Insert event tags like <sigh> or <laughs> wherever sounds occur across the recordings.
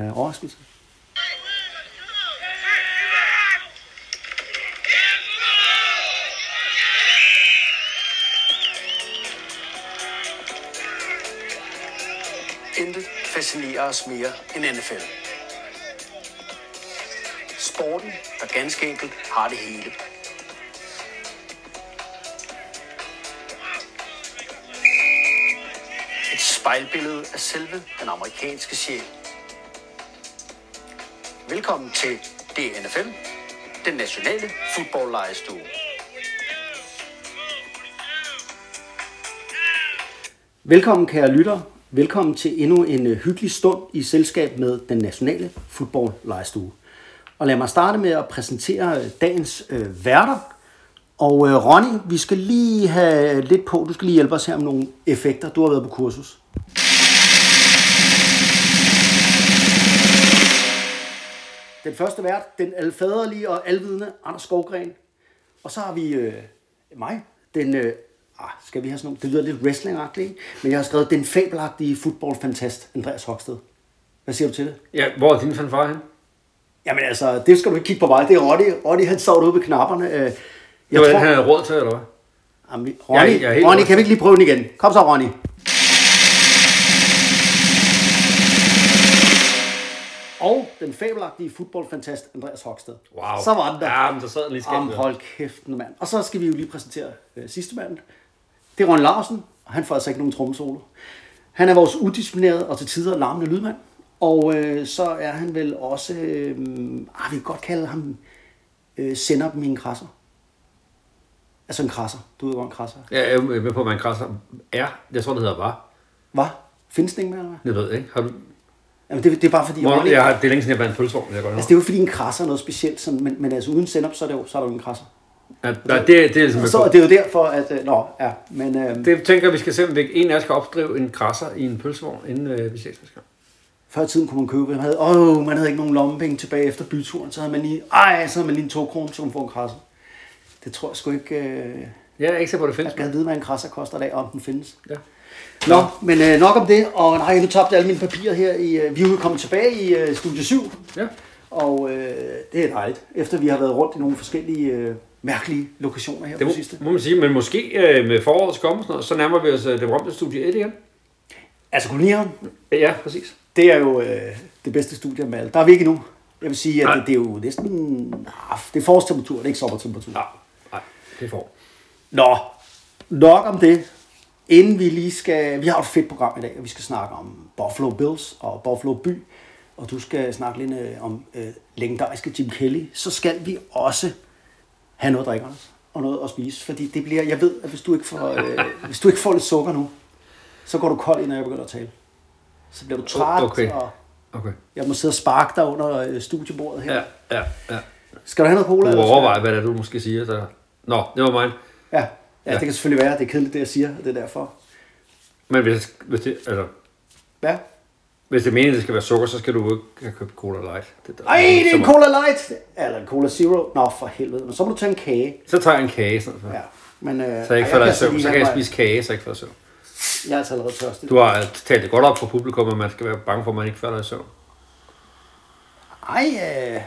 Øh, overraskelse. Intet fascinerer os mere end NFL. Sporten, der ganske enkelt har det hele. Et spejlbillede af selve den amerikanske sjæl. Velkommen til DNFL, den nationale fodboldlejestue. Velkommen kære lytter. Velkommen til endnu en øh, hyggelig stund i selskab med den nationale fodboldlejestue. Og lad mig starte med at præsentere øh, dagens øh, værter. Og øh, Ronny, vi skal lige have lidt på. Du skal lige hjælpe os her med nogle effekter. Du har været på kursus. Den første vært, den alfaderlige og alvidende Anders Skovgren. Og så har vi øh, mig, den, øh, ah, skal vi have sådan nogle, det lyder lidt wrestling ikke? men jeg har skrevet den fabelagtige fodboldfantast, Andreas Hoksted. Hvad siger du til det? Ja, hvor er din fanfare hen? Jamen altså, det skal du ikke kigge på mig. Det er Roddy. Roddy, han sad ude ved knapperne. Øh, Jeg Det var den, han havde råd til, eller hvad? Jamen, Ronny, Jeg jeg Ronny, kan vi ikke lige prøve den igen? Kom så, Ronny. Og den fabelagtige fodboldfantast, Andreas Hoksted. Wow. Så var den der. Ja, men der sad lige skægt. Jamen, hold kæft, mand. Og så skal vi jo lige præsentere øh, sidste mand. Det er Ron Larsen, og han får altså ikke nogen trommesolo. Han er vores udisciplinerede og til tider larmende lydmand. Og øh, så er han vel også, øh, ah, vi kan godt kalde ham, øh, sender dem i en krasser. Altså en krasser. Du ved, hvor en krasser er. Ja, jeg er med på, at man krasser. Ja, jeg tror, det hedder var. Hvad? Findes det ikke mere, eller hvad? Jeg ved ikke. Har du... Jamen, det, det er bare fordi... Hvor, Ronny- jeg har, det er længe siden, jeg var en pølsevogn. Jeg går Altså, det er jo fordi en krasser er noget specielt, sådan, men, men altså uden sennep, så er, det jo, så er der jo en krasser. ja, nej, det, det er ligesom så på. er det jo derfor, at... Øh, nå, ja, men... Øh, Det tænker jeg, vi skal se, om vi en af os skal opdrive en krasser i en pølsevogn, inden øh, vi ses næste gang. Før i tiden kunne man købe, man havde, åh, man havde ikke nogen lommepenge tilbage efter byturen, så havde man lige, ej, så havde man lige en to kroner, så man får en krasser. Det tror jeg sgu ikke, øh, Jeg er ikke sikker på, at det jeg findes. skal vide, hvad en krasser koster i dag, om den findes. Ja. Nå, men øh, nok om det, og nej, nu tabte alle mine papirer her, i, øh, vi er jo kommet tilbage i øh, studie 7, Ja. og øh, det er dejligt, efter vi har været rundt i nogle forskellige øh, mærkelige lokationer her Det på må, sidste. må man sige, men måske øh, med forårets komme sådan noget, så nærmer vi os øh, det berømte studie 1 igen. Altså, kolonihaven, Ja, præcis. det er jo øh, det bedste studie med alle. Der er vi ikke endnu. Jeg vil sige, at Nej. det, det er jo næsten, ah, det er forårstemperatur, det er ikke sommertemperatur. Ja, nej, det får. Nå, nok om det. Inden vi lige skal... Vi har et fedt program i dag, og vi skal snakke om Buffalo Bills og Buffalo By. Og du skal snakke lidt øh, om øh, legendariske Jim Kelly. Så skal vi også have noget at drikke, Anders, og noget at spise. Fordi det bliver... Jeg ved, at hvis du ikke får, øh, hvis du ikke får lidt sukker nu, så går du kold, når jeg begynder at tale. Så bliver du træt, Okay. og Okay. jeg må sidde og sparke dig under øh, studiebordet her. Ja, ja, ja. Skal du have noget cola? Du overveje, hvad det er, du måske siger. Så... Nå, det var mig. Ja. Ja, Ja. det kan selvfølgelig være, det er kedeligt, det jeg siger, og det er derfor. Men hvis, hvis, det, altså, Ja. hvis det er meningen, at det skal være sukker, så skal du ikke have købt Cola Light. Det der, Ej, det er en Cola Light! Eller en Cola Zero. Nå, for helvede. Men så må du tage en kage. så tager jeg en kage. Sådan, Ja. Men, øh, Så jeg ikke falder i søvn. Så kan jeg spise kage, så jeg ikke falder i søvn. Jeg er altså allerede tørstig. Du har talt det godt op for publikum, at man skal være bange for, at man ikke falder i søvn. Ej, øh,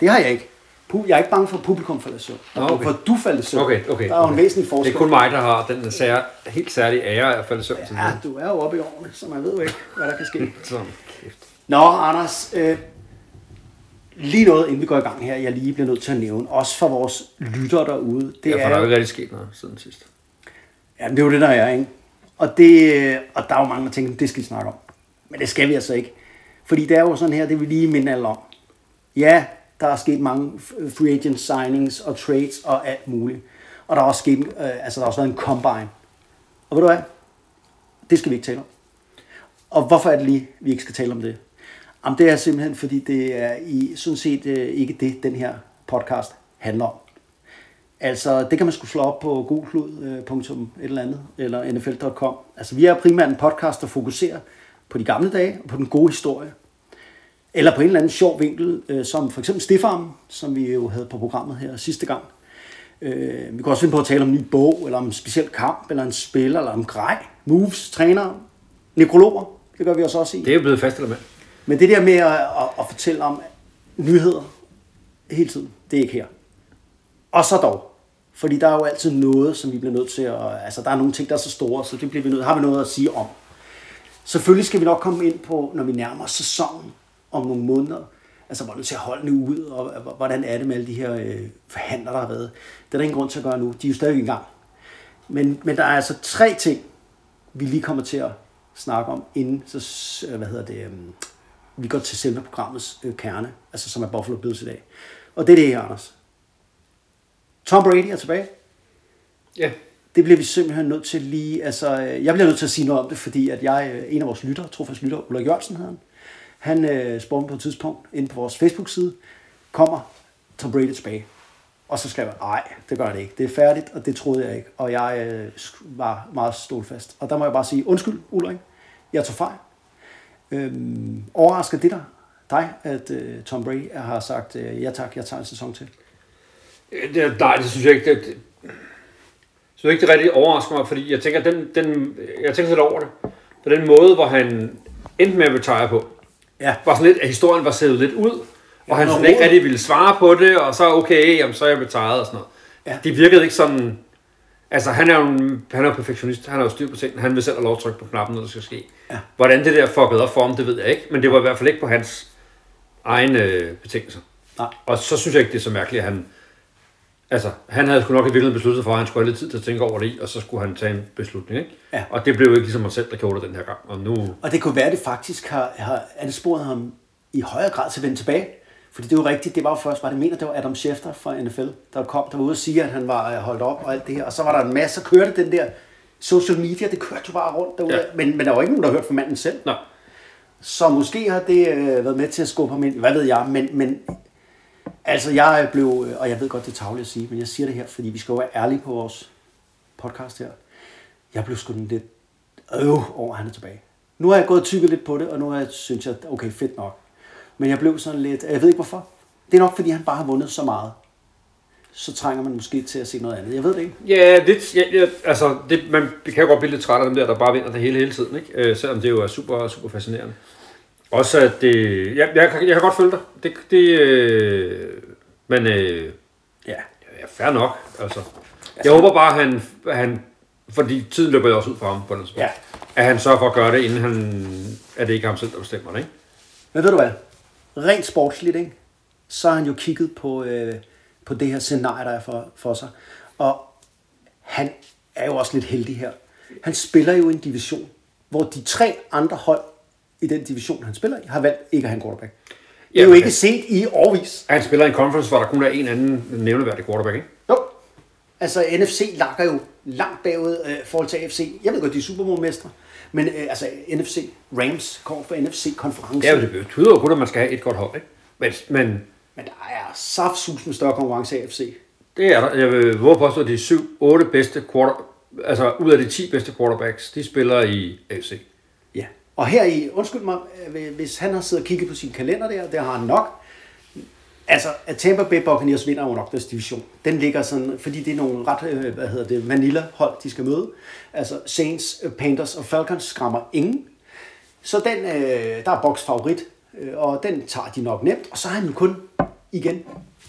det har jeg ikke. Jeg er ikke bange for, at publikum falder i søvn. Bange okay. for, du falder i søvn. Okay, okay. Der er jo en okay. væsentlig forskel. Det er kun mig, der har den sær, helt særlige ære af at falde i søvn. Ja, du er jo oppe i årene, så man ved jo ikke, hvad der kan ske. <laughs> Så, kæft. Nå, Anders. Øh, lige noget, inden vi går i gang her, jeg lige bliver nødt til at nævne. Også for vores lyttere derude. Det Ja, for er der er jo ikke rigtig sket noget siden sidst. Jamen, det er jo det, der er, ikke? Og, det, og der er jo mange, der tænker, det skal vi snakke om. Men det skal vi altså ikke. Fordi det er jo sådan her, det vil lige minde alle om. Ja, der er sket mange øh, free agent signings og trades og alt muligt. Og der er også sket, øh, altså der har også været en combine. Og ved du hvad? Det skal vi ikke tale om. Og hvorfor er det lige, vi ikke skal tale om det? Jamen, det er simpelthen, fordi det er i, sådan set øh, ikke det, den her podcast handler om. Altså, det kan man skulle slå op på googlud.et øh, eller andet, eller nfl.com. Altså, vi er primært en podcast, der fokuserer på de gamle dage og på den gode historie. Eller på en eller anden sjov vinkel, øh, som for eksempel Stifarm, som vi jo havde på programmet her sidste gang. Øh, vi kan også finde på at tale om en ny bog, eller om en speciel kamp, eller en spiller, eller om grej, moves, træner, nekrologer. Det gør vi også også i. Det er jo blevet fast eller med. Men det der med at, at, at fortælle om nyheder hele tiden, det er ikke her. Og så dog. Fordi der er jo altid noget, som vi bliver nødt til at... Altså, der er nogle ting, der er så store, så det bliver vi nødt, har vi noget at sige om. Selvfølgelig skal vi nok komme ind på, når vi nærmer os sæsonen om nogle måneder. Altså, hvordan ser holdene ud, og hvordan er det med alle de her øh, forhandler, der har været. Det er der ingen grund til at gøre nu. De er jo stadig i gang. Men, men der er altså tre ting, vi lige kommer til at snakke om, inden så, øh, hvad hedder det, øh, vi går til selve programmets øh, kerne, altså som er Buffalo Bills i dag. Og det er det her, Anders. Tom Brady er tilbage. Ja. Det bliver vi simpelthen nødt til lige, altså, øh, jeg bliver nødt til at sige noget om det, fordi at jeg, øh, en af vores lyttere, trofast lytter, Ulla Jørgensen hedder han, han øh, spurgte på et tidspunkt ind på vores Facebook-side, kommer Tom Brady tilbage? Og så skrev jeg, nej, det gør det ikke. Det er færdigt, og det troede jeg ikke. Og jeg øh, var meget stålfast. Og der må jeg bare sige, undskyld, Ulrik, jeg tog fejl. Øhm, overrasker det dig, dig at øh, Tom Brady har sagt, øh, ja tak, jeg tager en sæson til? Øh, det, nej, det synes jeg ikke. Det, det, jeg ikke, det rigtig overrasker mig, fordi jeg tænker, den, den, jeg tænker lidt over det. På den måde, hvor han endte med at retire på, Ja. var sådan lidt, at historien var sædet lidt ud, og Ja, han han sådan ikke rigtig ville svare på det, og så okay, jamen, så er jeg retired og sådan noget. Ja. Det virkede ikke sådan... Altså, han er jo en, han er jo perfektionist, han har jo styr på tingene, han vil selv have lov at trykke på knappen, når det skal ske. Ja. Hvordan det der får bedre form, det ved jeg ikke, men det var i hvert fald ikke på hans egne øh, betingelser. Nej. Og så synes jeg ikke, det er så mærkeligt, at han... Altså, han havde sgu nok i virkeligheden besluttet for, at han skulle have lidt tid til at tænke over det i, og så skulle han tage en beslutning, ikke? Ja. Og det blev jo ikke ligesom mig selv, der gjorde det den her gang. Og nu... Og det kunne være, at det faktisk har, har ansporet ham i højere grad til at vende tilbage. Fordi det er jo rigtigt, det var jo først, var det mener, det var Adam Schefter fra NFL, der kom, der var ude og sige, at han var øh, holdt op og alt det her. Og så var der en masse, så kørte den der social media, det kørte jo bare rundt derude. Ja. Men, men der var ikke nogen, der hørte fra manden selv. Nå, Så måske har det øh, været med til at skubbe ham ind, hvad ved jeg, men, men altså jeg blev, øh, og jeg ved godt, det er tavligt at sige, men jeg siger det her, fordi vi skal jo være ærlige på vores podcast her. Jeg blev sgu lidt øh over, at han er tilbage. Nu har jeg gået og tykket lidt på det, og nu har jeg, synes jeg, okay, fedt nok. Men jeg blev sådan lidt, jeg ved ikke hvorfor. Det er nok, fordi han bare har vundet så meget. Så trænger man måske til at se noget andet. Jeg ved det ikke. Ja, det, ja, ja, altså, det, man kan jo godt blive lidt træt af dem der, der bare vinder det hele hele tiden, ikke? Øh, selvom det jo er super, super fascinerende. Også at det... Ja, jeg, kan, jeg kan godt følge dig. Det, det, øh, men øh, Ja. fair nok, altså. Jeg håber bare, at han, han... Fordi tiden løber jo også ud for ham på den Ja. At han sørger for at gøre det, inden han... At det ikke er ham selv, der bestemmer det, ikke? Men ved du hvad? Rent sportsligt, ikke? så har han jo kigget på, øh, på det her scenarie, der er for, for sig. Og han er jo også lidt heldig her. Han spiller jo en division, hvor de tre andre hold i den division, han spiller i, har valgt ikke at have en quarterback. Det er jo ikke han- set i årvis. Han spiller i en conference, hvor der kun er en anden nævneværdig quarterback, ikke? Jo. Altså, NFC lakker jo langt bagud øh, i forhold til AFC. Jeg ved godt, de er Super Bowl-mestre. Men øh, altså, NFC, Rams kommer fra NFC-konferencen. Ja, det betyder jo kun, at man skal have et godt hold, ikke? Men, men Men der er saftsus med større konkurrence i AFC. Det er der. Jeg vil våge påstå, at de 7-8 bedste quarter, altså ud af de 10 bedste quarterbacks, de spiller i AFC. Og her i, undskyld mig, øh, hvis han har siddet og kigget på sin kalender der, det har han nok. Altså, at Tampa Bay Buccaneers vinder jo nok deres division. Den ligger sådan, fordi det er nogle ret, øh, hvad hedder det, vanilla-hold, de skal møde. Altså, Saints, øh, Panthers og Falcons skræmmer ingen. Så den, øh, der er Box favorit, og den tager de nok nemt. Og så har han kun, igen,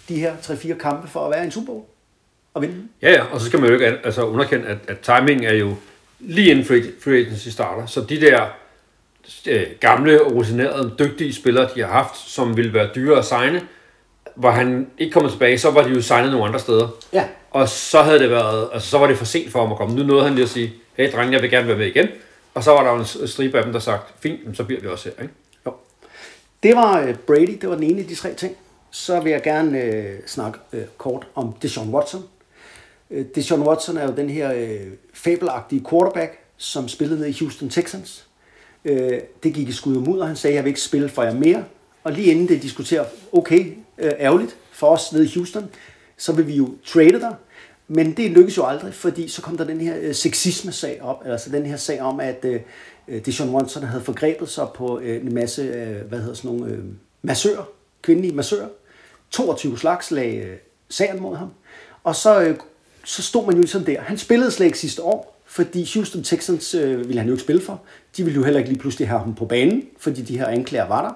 de her 3-4 kampe for at være i en Super Bowl og vinde. Ja, ja, og så skal man jo ikke altså, underkende, at, at timing er jo lige inden free, free agency starter. Så de der øh, gamle, rutinerede, dygtige spillere, de har haft, som ville være dyre at signe, hvor han ikke kommer tilbage, så var de jo signet nogle andre steder. Ja, Og så havde det været, altså så var det for sent for ham at komme. Nu nåede han lige at sige, hey drenge, jeg vil gerne være med igen. Og så var der jo en stribe af dem, der sagt, fint, så bliver vi også her, ikke? Jo. Det var øh, Brady, det var den ene af de tre ting. Så vil jeg gerne øh, snakke øh, kort om Deshaun Watson. Øh, Deshaun Watson er jo den her øh, fabelagtige quarterback, som spillede ned i Houston Texans. Øh, det gik i skud og mudder. Han sagde, jeg vil ikke spille for jer mere. Og lige inden det diskuterer, okay, øh, ærgerligt for os nede i Houston, så vil vi jo trade dig. Men det lykkedes jo aldrig, fordi så kom der den her øh, sexisme-sag op, altså den her sag om, at øh, øh Deshaun Watson havde forgrebet sig på øh, en masse, øh, hvad hedder sådan nogle, øh, massører, kvindelige massører. 22 slags lag øh, sagen mod ham. Og så, øh, så stod man jo sådan der. Han spillede slet ikke sidste år, fordi Houston Texans øh, ville han jo ikke spille for. De ville jo heller ikke lige pludselig have ham på banen, fordi de her anklager var der.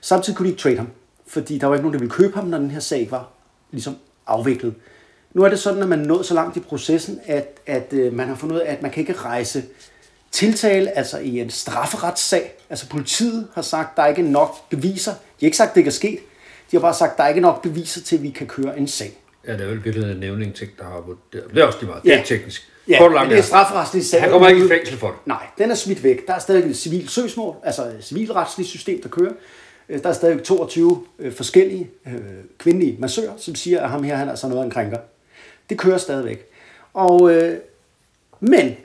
Samtidig kunne de ikke trade ham, fordi der var ikke nogen, der ville købe ham, når den her sag var ligesom afviklet. Nu er det sådan, at man er nået så langt i processen, at, at øh, man har fundet ud af, at man kan ikke rejse tiltale, altså i en strafferetssag. Altså politiet har sagt, at der er ikke nok beviser. De har ikke sagt, at det er sket. De har bare sagt, at der er ikke nok beviser til, at vi kan køre en sag. Ja, det er vel virkelig en nævning ting, der har vurderet. Det er også lige meget. Det er Ja. teknisk. Ja, Kort og men langt det er er, strafferetslig sag. Han kommer ikke i fængsel for det. Nej, den er smidt væk. Der er stadig et civilt søgsmål, altså et civilretsligt system, der kører. Øh, Der er stadig 22 øh, forskellige øh, kvindelige massører, som siger, at ham her han er altså noget af en krænker. Det kører stadigvæk. Og, øh, men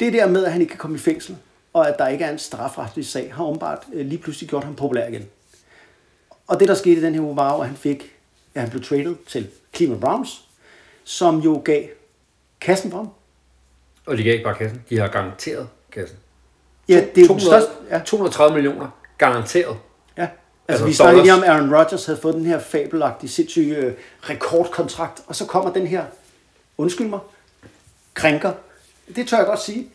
det der med, at han ikke kan komme i fængsel, og at der ikke er en strafretslig sag, har åbenbart øh, lige pludselig gjort ham populær igen. Og det, der skete i den her uge, var at han fik, at han blev traded til Cleveland Browns, som jo gav kassen for ham. Og de gav ikke bare kassen. De har garanteret kassen. Ja, det er jo den 200, største. Ja, 230 millioner. Garanteret. ja. Altså, Altså, vi snakkede lige om. Aaron Rodgers havde fået den her fabelagtige, sindssyge øh, rekordkontrakt, og så kommer den her, undskyld mig, krænker, det tør jeg godt sige,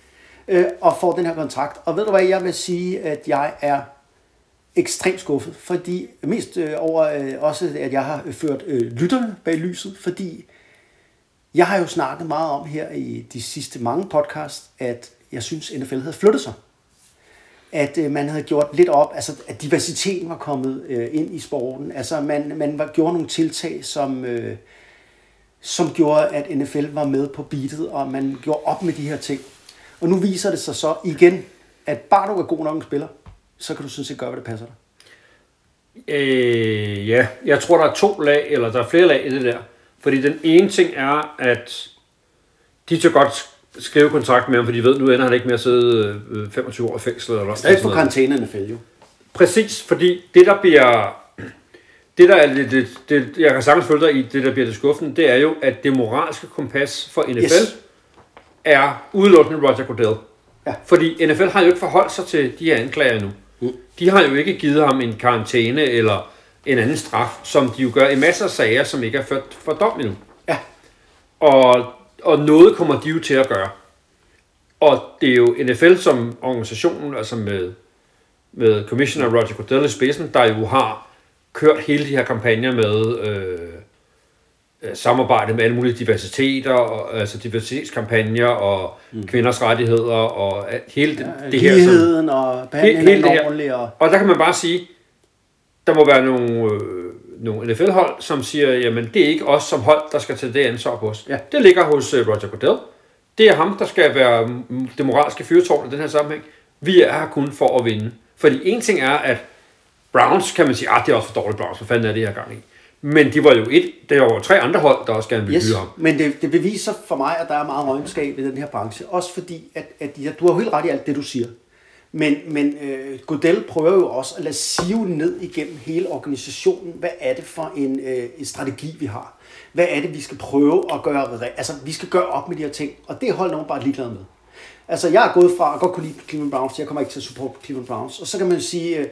øh, og får den her kontrakt. Og ved du hvad, jeg vil sige, at jeg er ekstremt skuffet, fordi mest øh, over øh, også, at jeg har ført øh, lytterne bag lyset, fordi jeg har jo snakket meget om her i de sidste mange podcasts, at jeg synes, NFL havde flyttet sig. At øh, man havde gjort lidt op, altså at diversiteten var kommet øh, ind i sporten. Altså man, man var, gjorde nogle tiltag, som, øh, som gjorde, at NFL var med på beatet, og man gjorde op med de her ting. Og nu viser det sig så igen, at bare du er god nok en spiller, så kan du sådan set gøre, hvad det passer dig. Øh, ja, jeg tror, der er to lag, eller der er flere lag i det der. Fordi den ene ting er, at de tør godt skrive kontrakt med ham, for de ved, nu ender han ikke med at sidde øh, 25 år i fængsel. Eller Stadig på sådan noget. karantæne NFL jo. Præcis, fordi det der bliver... Det der er det, det, det, jeg kan sagtens følge dig i, det der bliver det skuffende, det er jo, at det moralske kompas for NFL Yes. yes. er udelukkende Roger Goodell. Ja. Fordi NFL har jo ikke forholdt sig til de her anklager nu. Mm. De har jo ikke givet ham en karantæne eller en anden straf, som de jo gør i masser af sager, som ikke er ført for dom endnu. Ja, Og, og noget kommer de jo til at gøre. Og det er jo NFL som organisationen, altså med, med Commissioner Roger Goodell i spidsen, der jo har kørt hele de her kampagner med øh, øh, samarbejde med alle mulige diversiteter, og, altså diversitetskampagner og mm. kvinders rettigheder og hele det, det her. Som, og behandling Hele- hele det her. og der kan man bare sige, der må være nogle, øh, nogle NFL-hold, som siger, jamen det er ikke os som hold, der skal tage det ansvar på os. Ja. Det ligger hos øh, Roger Goodell. Det er ham, der skal være det moralske fyrtårn i den her sammenhæng. Vi er her kun for at vinde. Fordi en ting er, at Browns kan man sige, at det er også for dårligt Browns, hvad fanden er det her gang i? Men de var jo et, der var jo tre andre hold, der også gerne ville yes, hyre ham. men det, det beviser for mig, at der er meget rådenskab i den her branche. Også fordi, at, at ja, du har jo helt ret i alt det, du siger. Men, men øh, Godel prøver jo også at lade sive ned igennem hele organisationen. Hvad er det for en, øh, en strategi, vi har? Hvad er det, vi skal prøve at gøre? Altså, vi skal gøre op med de her ting. Og det holder nogen bare ligeglad med. Altså, jeg er gået fra at godt kunne lide Cleveland Browns, jeg kommer ikke til at supporte Cleveland Browns. Og så kan man sige, øh,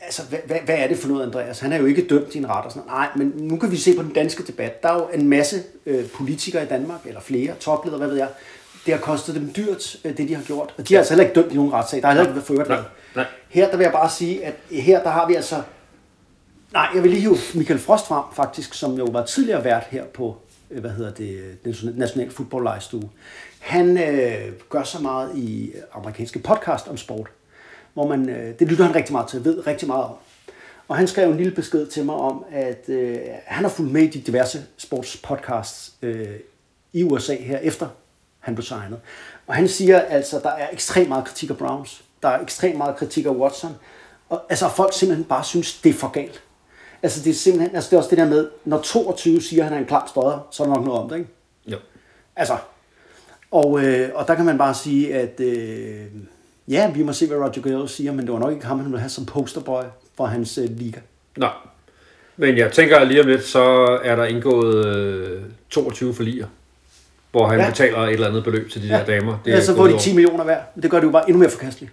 altså, hvad, hvad, hvad er det for noget, Andreas? Han er jo ikke dømt i en ret og sådan noget. Nej, men nu kan vi se på den danske debat. Der er jo en masse øh, politikere i Danmark, eller flere, topledere, hvad ved jeg. Det har kostet dem dyrt, øh, det de har gjort. Og de har altså heller ikke dømt i nogen retssag. Der har heller ikke været ført Nej, nej. Her der vil jeg bare sige, at her der har vi altså... Nej, jeg vil lige hive Michael Frost frem, faktisk, som jo var tidligere vært her på, øh, hvad hedder det, den nationale fodboldlejestue. Han øh, gør så meget i amerikanske podcast om sport, hvor man, øh, det lytter han rigtig meget til, ved rigtig meget om. Og han skrev en lille besked til mig om, at øh, han har fulgt med i de diverse sportspodcasts øh, i USA her efter han blev signet. Og han siger altså, der er ekstremt meget kritik af Browns. Der er ekstremt meget kritik af Watson. Og altså, folk simpelthen bare synes, det er for galt. Altså, det er simpelthen, altså, det er også det der med, når 22 siger, at han er en klam støder, så er der nok noget om det, ikke? Jo. Altså, og, øh, og der kan man bare sige, at øh, ja, vi må se, hvad Roger Goodell siger, men det var nok ikke ham, han ville have som posterboy for hans øh, liga. Nej. Men jeg tænker at lige om lidt, så er der indgået øh, 22 forliger, hvor han Ja. ja. betaler et eller andet beløb til de ja. der damer. Det er så får de over. 10 millioner hver. Det gør det jo bare endnu mere forkasteligt.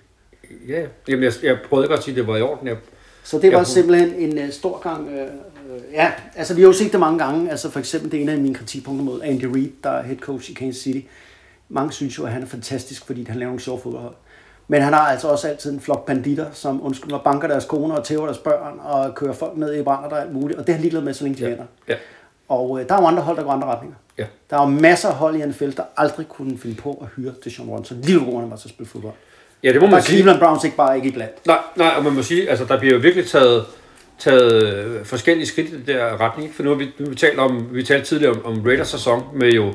Ja, jamen jeg, jeg prøvede godt at sige, at det var i orden. Jeg, Så det var Ja. simpelthen en uh, stor gang. Øh, øh, ja, altså vi har jo set det mange gange. Altså for eksempel det er en af mine kritikpunkter mod Andy Reid, der er head coach i Kansas City. Mange synes jo, at han er fantastisk, fordi han laver nogle sjove fodboldhold. Men han har altså også altid en flok banditter, som undskyld mig, banker deres koner og tæver deres børn og kører folk ned i brænder og alt muligt. Og det er han ligeglad med, så længe de Ja. vinder. Ja. Og øh, der er jo andre hold, der går andre retninger. Ja. Der er jo masser af hold i NFL, der aldrig kunne finde på at hyre Deshaun Watson, lige hvor han var til at spille fodbold. ja, det må Der man sige. Cleveland Browns ikke bare ikke i blandt. Nej, nej, og man må sige, altså der bliver jo virkelig taget, taget øh, forskellige skridt i den der retning. ikke? For nu har vi, nu har vi talt om, vi talte tidligere om, om Raiders sæson med jo,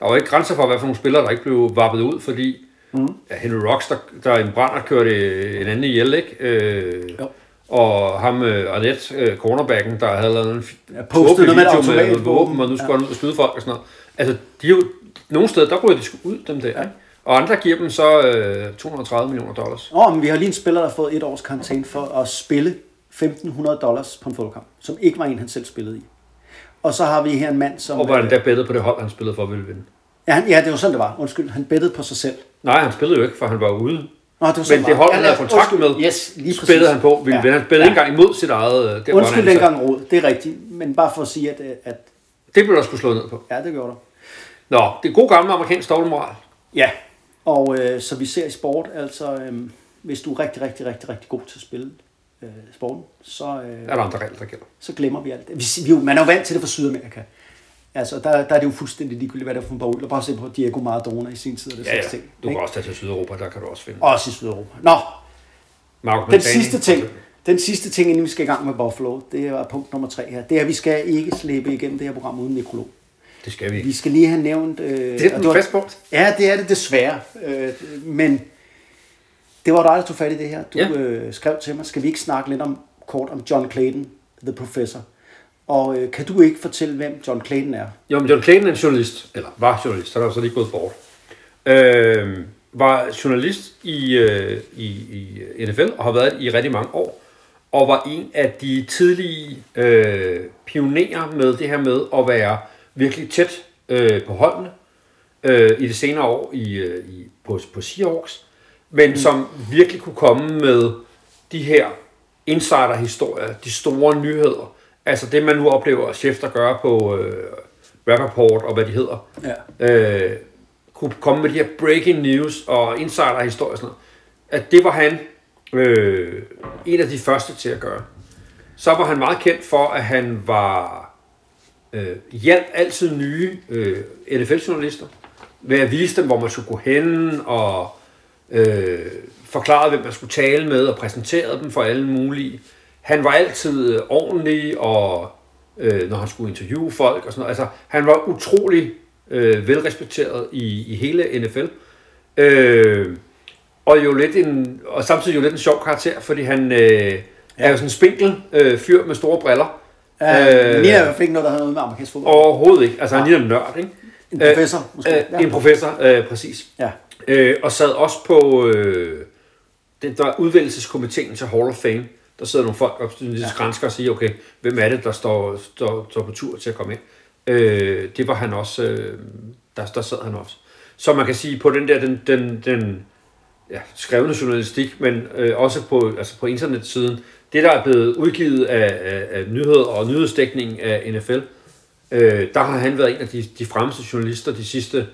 der var ikke grænser for, hvad for nogle spillere, der ikke blev vappet ud, fordi mm. ja, Henry Rocks, der, der en brænder kørte en anden ihjel, ikke? Øh, Jo. Og ham, øh, Arnett, øh, cornerbacken, der havde lavet en Ja, postet noget med video med, våben, og nu skulle Ja. han ud og skyde folk og sådan noget. Altså, de jo, nogle steder, der ryger de sgu ud, dem der. Ja. Og andre giver dem så øh, 230 millioner dollars. Åh, men vi har lige en spiller, der har fået et års karantæne for at spille 1.500 dollars på en fodboldkamp, som ikke var en, han selv spillede i. Og så har vi her en mand, som... Og var han da bettet på det hold, han spillede for, ville vinde. ja, han, ja, det var sådan, det var. Undskyld, han bettede på sig selv. Nej, han spillede jo ikke, for han var ude. Nå, det var sådan, Men det hold, han havde kontrakt med, yes, lige præcis. spillede han på. Ville ja. Han spillede ja. ikke engang imod sit eget... øh, Der, hvor Undskyld dengang råd, det er rigtigt. Men bare for at sige, at, øh, at Det blev der skulle slået ned på. ja, det gjorde der. Nå, det er god gamle amerikansk dobbeltmoral. Ja, og øh, så vi ser i sport, altså øh, hvis du er rigtig, rigtig, rigtig, rigtig god til at spille øh, sporten, så, øh, Er der andre regler, der gælder? så glemmer vi alt det. Vi, vi, man er jo vant til det fra Sydamerika. Altså, der, der er det jo fuldstændig ligegyldigt, hvad der er for en bagud. Bare se på Diego Maradona i sin tid. Det Ja, ja. ting, Du ikke? kan også tage til Sydeuropa, der kan du også finde. Også i Sydeuropa. Nå, Marco den sidste ting, den sidste ting, inden vi skal i gang med Buffalo, det er punkt nummer tre her. Det er, at vi skal ikke slæbe igennem det her program uden nekrolog. Det skal vi ikke. Vi skal lige have nævnt... Øh, Det er den fast punkt. Ja, det er det desværre. Øh, men det var dig, der tog fat i det her. Du ja. øh, skrev til mig, skal vi ikke snakke lidt om kort om John Clayton, The Professor? Og øh, kan du ikke fortælle, hvem John Clayton er? Jo, men John Clayton er en journalist, eller var journalist, han er så lige gået bort. Øh, var journalist i, øh, i, i NFL og har været det i rigtig mange år. Og var en af de tidlige øh, pionerer med det her med at være virkelig tæt øh, på holdene øh, i de senere år i, øh, i, på, på Seahawks. Men mm. som virkelig kunne komme med de her insider-historier, de store nyheder. Altså det, man nu oplever Schefter gøre på øh, Rappaport og hvad de hedder. Ja. Øh, kunne komme med de her breaking news og insider-historier og sådan noget. At det var han øh, en af de første til at gøre. Så var han meget kendt for, at han var øh, hjalp altid nye øh, NFL-journalister ved at vise dem, hvor man skulle gå hen og øh, forklare, hvem man skulle tale med og præsenterede dem for alle mulige. Han var altid øh, ordentlig, og øh, når han skulle interviewe folk og sådan noget. Altså, han var utrolig øh, velrespekteret i, i hele NFL. Øh, og jo lidt en, og samtidig jo lidt en sjov karakter, fordi han øh, er jo sådan en spinkel øh, fyr med store briller. Øh, Mia er i hvert fald ikke noget, der har noget med amerikansk fodbold. Overhovedet ikke. Altså, han ligner en nørd, ikke? En professor, måske. Øh, en professor, øh, præcis. Ja. Øh, og sad også på øh, det, der er udvælgelseskomiteen til Hall of Fame. Der sidder nogle folk op, der grænsker og siger, okay, hvem er det, der står, står, står på tur til at komme ind? Øh, det var han også, øh, der, der sad han også. Så man kan sige, på den der, den, den, den ja, skrevne journalistik, men øh, også på, altså på internetsiden, det der er blevet udgivet af, af, af nyheder og nyhedsdækning af NFL, øh, der har han været en af de, de fremmeste journalister de sidste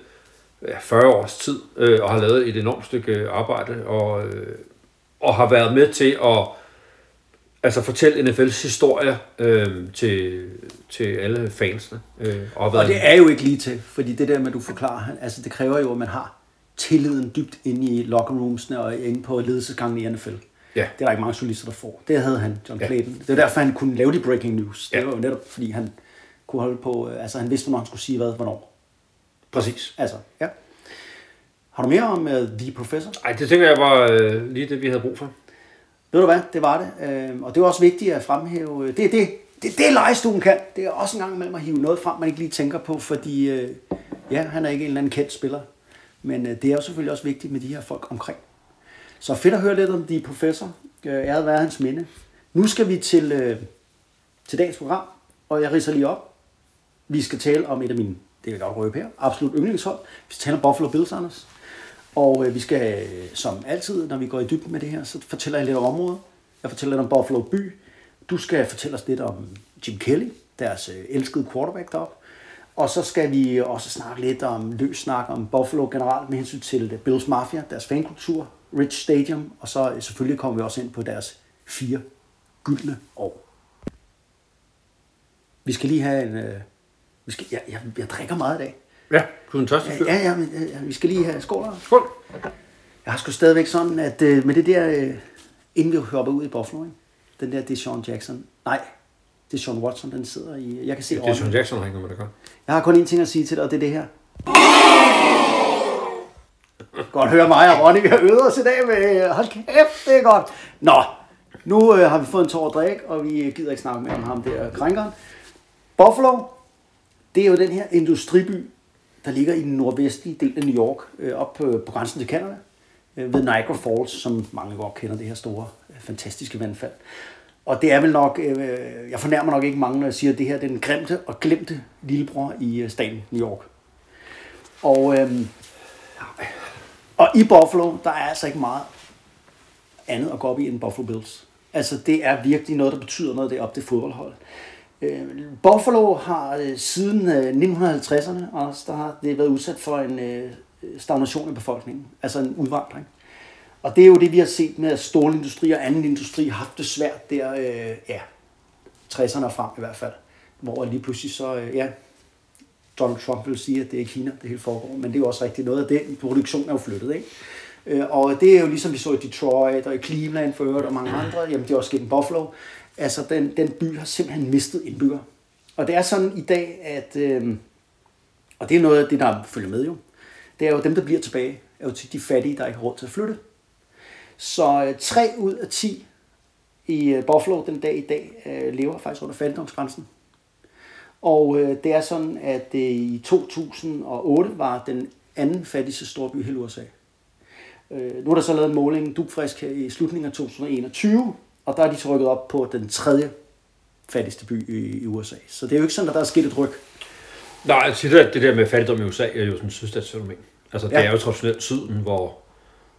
ja, 40 års tid, øh, og har lavet et enormt stykke arbejde, og, øh, og har været med til at altså fortælle NFL's historie øh, til, til alle fansene. Øh, og Og det er jo ikke lige til, fordi det der med, at du forklarer, altså det kræver jo, at man har tilliden dybt inde i locker roomsene og inde på ledelsesgangen i NFL. Ja. Det er der ikke mange journalister, der får. Det havde han, John Ja. Clayton. Det er derfor, han kunne lave de breaking news. Ja. Det var jo netop, fordi han kunne holde på, øh, altså han vidste, hvornår han skulle sige hvad, hvornår. Præcis. Altså, ja. Har du mere om uh, The Professor? Ej, det tænker jeg var øh, lige det, vi havde brug for. Ved du hvad, det var det. Øh, og det er også vigtigt at fremhæve, øh, det er det, det, det legestuen kan. Det er også en gang imellem at hive noget frem, man ikke lige tænker på, fordi øh, ja, han er ikke en eller anden kendt spiller. Men øh, det er jo selvfølgelig også vigtigt med de her folk omkring. Så fedt at høre lidt om de professor. Øh, æret være hans minde. Nu skal vi til, øh, til dagens program, og jeg riser lige op. Vi skal tale om et af mine, det vil jeg godt røbe her, absolut yndlingshold. Vi skal tale om Buffalo Bills, Anders. Og øh, vi skal, som altid, når vi går i dybden med det her, så fortæller jeg lidt om området. Jeg fortæller lidt om Buffalo by. Du skal fortælle os lidt om Jim Kelly, deres øh, elskede quarterback deroppe. Og så skal vi også snakke lidt om løs snak om Buffalo generelt med hensyn til øh, Bills Mafia, deres fankultur, Rich Stadium, og så øh, selvfølgelig kommer vi også ind på deres fire gyldne år. Vi skal lige have en... Øh, vi skal, jeg, jeg, jeg drikker meget i dag. Ja, du er en tørste fyr. Ja, ja, men, øh, ja, vi skal lige have skål. her. Skål. Jeg har sgu stadigvæk sådan, at øh, med det der, øh, inden vi hopper ud i Buffalo, ikke? den der Deshaun Jackson, nej, Deshaun Watson, den sidder i, jeg kan se Det er Sean. Jackson, der noget med det gøre. Jeg har kun én ting at sige til dig, og det er det her. Godt høre mig og Ronny, vi har øvet os i dag med, hold kæft, det er godt. Nå, nu øh, har vi fået en tår at drikke, og vi gider ikke snakke mere om ham der krænkeren. Buffalo, det er jo den her industriby, der ligger i den nordvestlige del af New York, øh, op på, på grænsen til Canada, øh, ved Niagara Falls, som mange godt kender det her store, øh, fantastiske vandfald. Og det er vel nok, øh, øh, jeg fornærmer nok ikke mange, når jeg siger, at det her det er den glemte og glemte lillebror i øh, staten New York. Og, øh, og i Buffalo, der er altså ikke meget andet at gå op i end Buffalo Bills. Altså det er virkelig noget, der betyder noget deroppe, det fodboldhold. Øh, Buffalo har øh, siden 1950'erne også, der har det været udsat for en øh, stagnation i befolkningen, altså en udvandring. Og det er jo det, vi har set med, at stålindustri og anden industri har haft det svært der, øh, ja, 60'erne og frem i hvert fald. Hvor lige pludselig så, øh, ja, Donald Trump vil sige, at det er Kina, det hele foregår, men det er jo også rigtigt noget af det. Produktionen er jo flyttet, ikke? Øh, Og det er jo ligesom vi så i Detroit og i Cleveland for øvrigt og mange andre, jamen det er også sket i Buffalo. Altså den, den by har simpelthen mistet indbygger. Og det er sådan i dag, at, øh, og det er noget af det, der følger med jo, det er jo dem, der bliver tilbage, er jo til de fattige, der ikke har råd til at flytte. Så øh, 3 ud af 10 i øh, Buffalo den dag i dag øh, lever faktisk under fattigdomsgrænsen. Og øh, det er sådan, at øh, i 2008 var den anden fattigste storby i hele USA. Øh, nu er der så lavet en måling, dubfrisk her i slutningen af 2021, og der er de så rykket op på den tredje fattigste by i, i USA. Så det er jo ikke sådan, at der er sket et ryg. Nej, jeg siger, at det der med fattigdom i USA er jo sådan et sydstatsfænomen. Altså, det Ja. er jo traditionelt syden, hvor,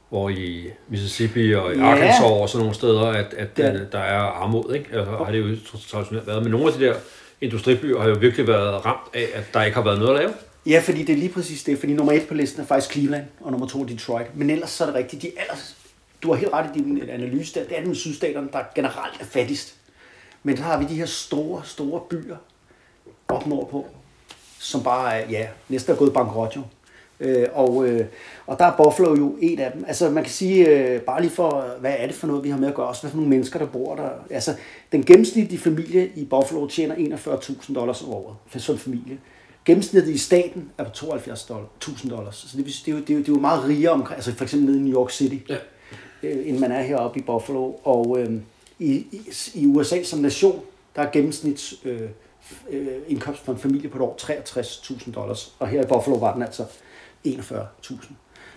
hvor i Mississippi og i Ja. Arkansas og sådan nogle steder, at, at er der, er armod, ikke? Altså, har det jo traditionelt været. Men nogle af de der industribyer har jo virkelig været ramt af, at der ikke har været noget at lave. Ja, fordi det er lige præcis det. Fordi nummer et på listen er faktisk Cleveland, og nummer to Detroit. Men ellers så er det rigtigt. De ellers, du har helt ret i din analyse der. Det er den sydstaterne, der generelt er fattigst. Men så har vi de her store, store byer op nordpå, som bare er, ja, næsten er gået bankrot jo. Øh, og, øh, og der er Buffalo jo et af dem. Altså man kan sige, øh, bare lige for, hvad er det for noget, vi har med at gøre, også hvad for nogle mennesker, der bor der. Altså den gennemsnitlige familie i Buffalo tjener 41.000 dollars om året, for sådan en familie. Gennemsnittet i staten er på 72.000 dollars. Så det, det, er jo, det, er jo, det er jo meget rigere omkring, altså for eksempel nede i New York City, Ja øh, end man er heroppe i Buffalo. Og øh, i, i, i USA som nation, der er gennemsnits øh, øh, indkomst for en familie på et år 63.000 dollars. Og her i Buffalo var den altså 41.000.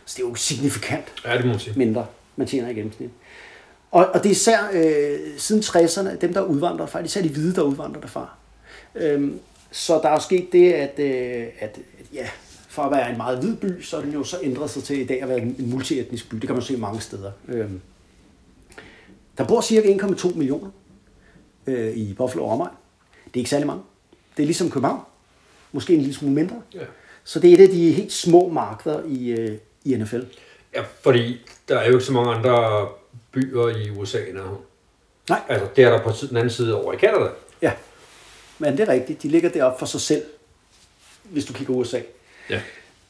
Så det er jo signifikant Ja, det må sige. mindre, man tjener i gennemsnit. Og, og det er især øh, siden 60'erne, dem der udvandrer fra, især de hvide, der udvandrer derfra. Øhm, så der er jo sket det, at, øh, at ja, for at være en meget hvid by, så er den jo så ændret sig til i dag at være en multietnisk by. Det kan man se mange steder. Øhm, der bor cirka 1,2 millioner øh, i Buffalo og omegn. Det er ikke særlig mange. Det er ligesom København. Måske en lille smule mindre. Ja. Så det er et af de helt små markeder i, øh, i NFL. ja, fordi der er jo ikke så mange andre byer i USA end. Nej. Altså, det er der på den anden side over i Canada. Ja, men det er rigtigt. De ligger deroppe for sig selv, hvis du kigger USA. Ja.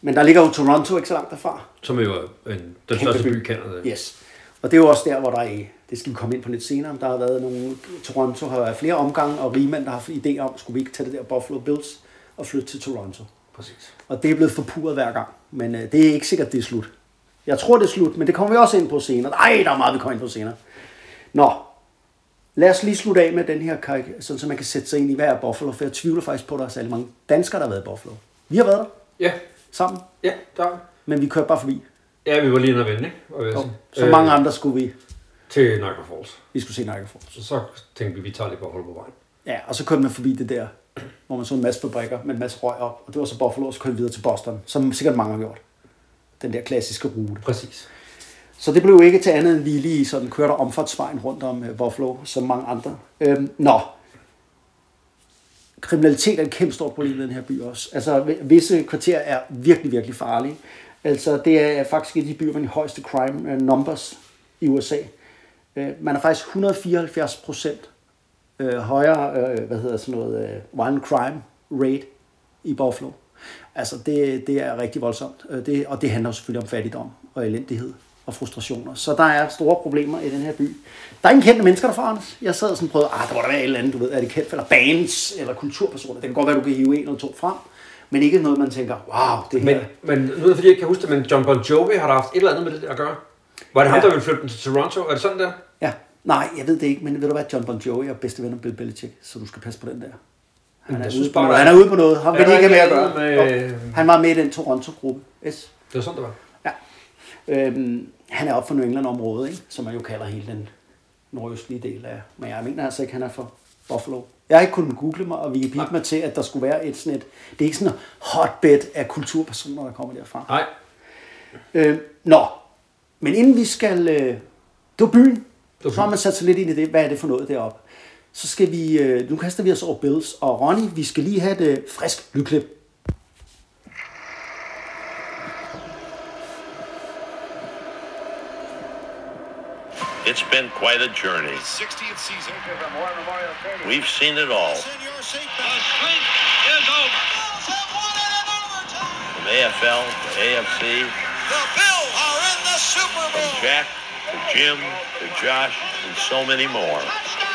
Men der ligger jo Toronto ikke så langt derfra. Som jo er en, den Kæmpe største by i Canada. Yes. Og det er jo også der, hvor der er, det skal vi komme ind på lidt senere, der har været nogle, Toronto har været flere omgange, og rigmænd, der har haft idé om, skulle vi ikke tage det der Buffalo Bills og flytte til Toronto. Præcis. Og det er blevet forpurret hver gang, men øh, det er ikke sikkert, det er slut. Jeg tror, det er slut, men det kommer vi også ind på senere. Nej, der er meget, vi kommer ind på senere. Nå, lad os lige slutte af med den her sådan så man kan sætte sig ind i, hvad er Buffalo, for jeg tvivler faktisk på, at der er særlig mange danskere, der har været i Buffalo. Vi har været der Ja, sammen, ja, der men vi kørte bare forbi. Ja, vi var lige inde og vende, ikke? Og Jo, så mange andre skulle vi, Til Niagara Falls. vi skulle se Niagara Falls. Så, så tænkte vi, vi tager lidt på hold på vejen. Ja, og så kørte man forbi det der, hvor man så en masse fabrikker med en masse røg op, og det var så Buffalo, og så kørte vi videre til Boston, som sikkert mange har gjort. Den der klassiske rute. Præcis. Så det blev ikke til andet, end vi lige sådan kørte omfartsvejen rundt om uh, Buffalo, som mange andre. Øhm, nå, kriminalitet er et kæmpe stort problem i den her by også. Altså, visse kvarterer er virkelig, virkelig farlige. Altså, det er faktisk et af de byer med de højeste crime uh, numbers i USA. Uh, man er faktisk 174 procent uh, højere, hvad hedder sådan noget, violent crime rate i Buffalo. Altså, det, det er rigtig voldsomt. Det, og det handler selvfølgelig om fattigdom og elendighed og frustrationer. Så der er store problemer i den her by. Der er ingen kendte mennesker derfra, Anders. Jeg sad og sådan prøvede, ah, der må der være et eller andet, du ved, er det kendt, eller bands, eller kulturpersoner. Det kan godt være, du kan hive en eller to frem, men ikke noget, man tænker, wow, det her. Men, men nu er det fordi, jeg kan huske det, men John Bon Jovi har der haft et eller andet med det at gøre. Var det ham, Ja. der ville flytte den til Toronto? Er det sådan der? Ja, nej, jeg ved det ikke, men ved du hvad, John Bon Jovi er bedste ven af Bill Belichick, så du skal passe på den der. Han er, ude på noget. han er ude på noget. Han vil ikke have mere ikke at gøre. med- Jo. Han var med i den Toronto-gruppe. Yes. Det var sådan, det var. Øhm, han er op for New England-området, ikke? som man jo kalder hele den nordøstlige del af. Men jeg mener altså ikke, han er for Buffalo. Jeg har ikke kunnet google mig, og vi kan mig til, at der skulle være et sådan et... Det er ikke sådan et hotbed af kulturpersoner, der kommer derfra. Nej. Øh, nå, men inden vi skal... Øh, det var byen. var Så har man sat sig lidt ind i det. Hvad er det for noget deroppe? Så skal vi... Øh, nu kaster vi os over Bills. Og Ronny, vi skal lige have et øh, frisk lydklip. It's been quite a journey. 60th season. We've seen it all. The streak is over. From AFL to AFC, The Bills are in the Super Bowl. from Bowl. Jack to Jim to Josh, and so many more.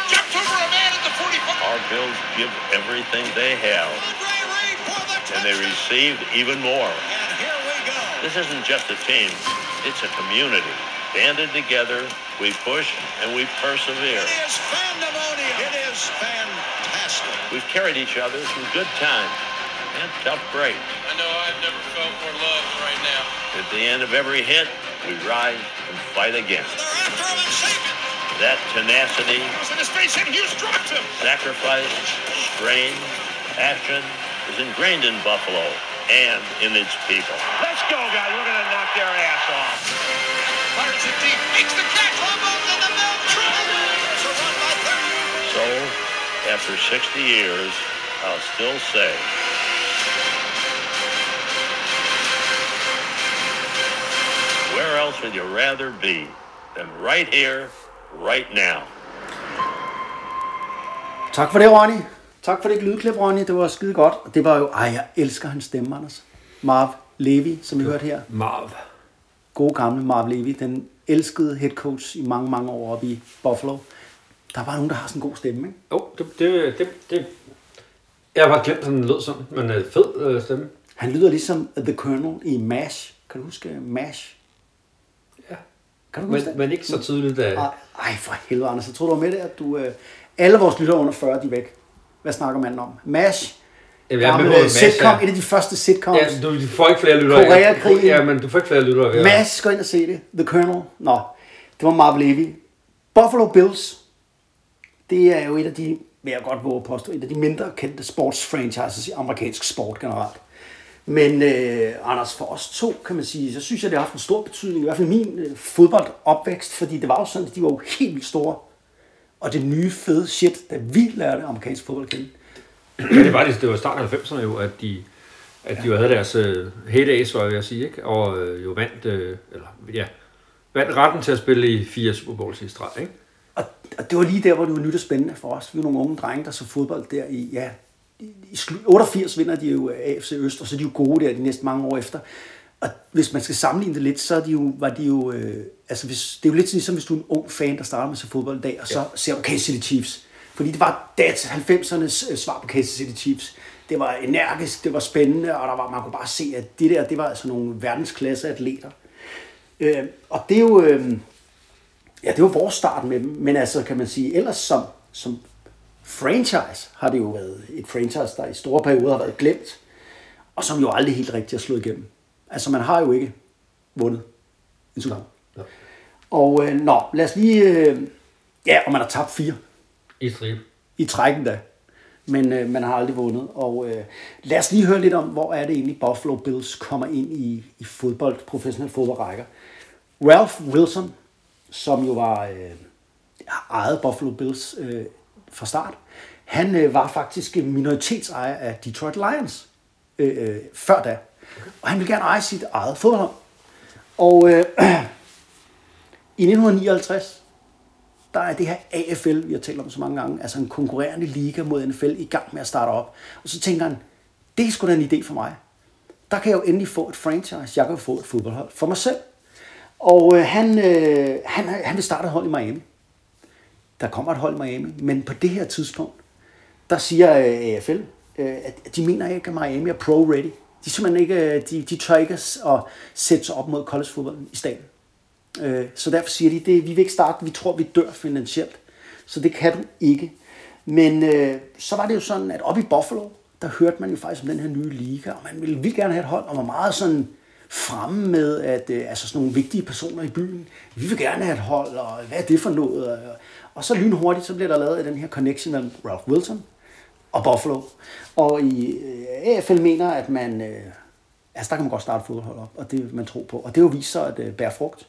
Jumps over a man at the 45. Our Bills give everything they have, Andre Reed for the and they received even more. And here we go. This isn't just a team, it's a community. Banded together, we push and we persevere. It is pandemonium. It is fantastic. We've carried each other through good times and tough breaks. I know I've never felt more love right now. At the end of every hit, we rise and fight again. They're and. That tenacity, Goes in his face and Hughes drops him. sacrifice, strain, passion is ingrained in Buffalo and in its people. Let's go, guys. We're going to knock their ass off. Fires it deep. Makes the catch. Humbles in the middle. There's run by 30. So, after 60 years, I'll still say, where else would you rather be than right here, right now? Tak for det, Ronny. Tak for det lydklip, Ronny. Det var skide godt. Og det var jo... Ej, jeg elsker hans stemme, Anders. Marv Levy, som vi hørte her. Marv. Gode gamle Marv Levy. Den elskede head coach i mange, mange år oppe i Buffalo. Der er bare nogen, der har sådan en god stemme, ikke? Jo, det, det, det, det, jeg har bare glemt, at den lød sådan, men øh, fed øh, stemme. Han lyder ligesom The Colonel i MASH. Kan du huske MASH? Ja. Kan du huske Men, det? men ikke så tydeligt. Øh, Ej, for helvede, Anders. Jeg tror, du var med det, at du... Øh, alle vores lyttere under 40, de er væk. Hvad snakker manden om? MASH. Jamen, jeg Gammel, øh, sitcom, et af de første sitcoms. ja, du, du får ikke flere lyttere. Koreakrigen. Ja, men du får ikke flere lyttere. at- Mads, gå ind og se det. The Colonel. Nå, det var Marv Levy. Buffalo Bills. Det er jo et af de, vil jeg godt våge at påstå, et af de mindre kendte sportsfranchises i amerikansk sport generelt. Men øh, Anders, for os to, kan man sige, så synes jeg, det har haft en stor betydning, i hvert fald min øh, fodboldopvækst, fordi det var jo sådan, at de var jo helt vildt store. Og det nye fede shit, da vi lærte amerikansk fodbold at kende. Ja, det var, det, det var starten af 90'erne jo, at de, at de jo havde deres uh, heydays, var jeg ved at sige, ikke? og øh, jo vandt, øh, eller, ja, vandt retten til at spille i fire Super Bowls i streg. Ikke? Og, og det var lige der, hvor det var nyt og spændende for os. Vi var nogle unge drenge, der så fodbold der i, ja, i, i slu- 88 vinder de jo AFC Øst, og så er de jo gode der de næste mange år efter. Og hvis man skal sammenligne det lidt, så er de jo, var de jo, øh, altså hvis, det er jo lidt ligesom, hvis du er en ung fan, der starter med at se fodbold i dag, og så ja. ser Kansas City Chiefs. Fordi det var dat 90'ernes øh, svar på Kansas City Chiefs. Det var energisk, det var spændende, og der var, man kunne bare se, at det der, det var altså nogle verdensklasse atleter. Øh, og det er jo, øh, Ja, det var vores start med dem, men altså kan man sige, ellers som, som franchise har det jo været et franchise, der i store perioder har været glemt, og som jo aldrig helt rigtigt har slået igennem. Altså man har jo ikke vundet en Super Bowl. Ja. Og øh, nå, lad os lige, øh, ja, og man har tabt fire i stribe. i trækken da, men øh, man har aldrig vundet. Og øh, lad os lige høre lidt om, hvor er det egentlig Buffalo Bills kommer ind i, i fodbold, professionel fodboldrækker. Ralph Wilson, som jo var øh, ejet Buffalo Bills øh, fra start, han øh, var faktisk minoritetsejer af Detroit Lions øh, øh, før da. Og han vil gerne eje sit eget fodboldhold. Og øh, <clears throat> i 1959, der er det her AFL, vi har talt om så mange gange, altså en konkurrerende liga mod NFL i gang med at starte op. Og så tænker han, det er sgu da en idé for mig. Der kan jeg jo endelig få et franchise. Jeg kan få et fodboldhold for mig selv. Og øh, han, øh, han, han vil starte et hold i Miami. Der kommer et hold i Miami, men på det her tidspunkt, der siger øh, AFL, øh, at de mener ikke, at Miami er pro-ready. De simpelthen ikke, øh, de, de tør ikke at sætte sig op mod collegefodbold i staten. Øh, Så derfor siger de, det, vi vil ikke starte, vi tror, vi dør finansielt. Så det kan du ikke. Men øh, så var det jo sådan, at oppe i Buffalo, der hørte man jo faktisk om den her nye liga, og man ville vildt gerne have et hold, og var meget sådan fremme med, at øh, altså sådan nogle vigtige personer i byen, vi vil gerne have et hold, og hvad er det for noget? Og, og så lynhurtigt, så bliver der lavet den her connection mellem Ralph Wilson og Buffalo. Og i øh, AFL mener, at man, øh, altså der kan man godt starte fodboldhold op, og det man tro på. Og det jo viser sig at øh, bære frugt.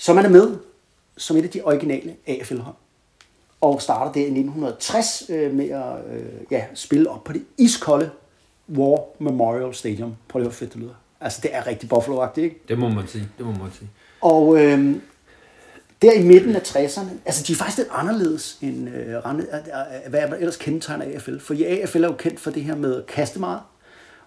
Så man er med som et af de originale AFL-hold. Og starter der i 1960 øh, med at øh, ja, spille op på det iskolde War Memorial Stadium. Prøv lige at fedt det lyder. Altså, det er rigtig Buffalo-agtigt, ikke? Det må man sige. Det må man sige. Og øh, der i midten af 60'erne, altså de er faktisk lidt anderledes end øh, øh, øh, hvad man ellers kendetegner AFL. For AFL er jo kendt for det her med at kaste meget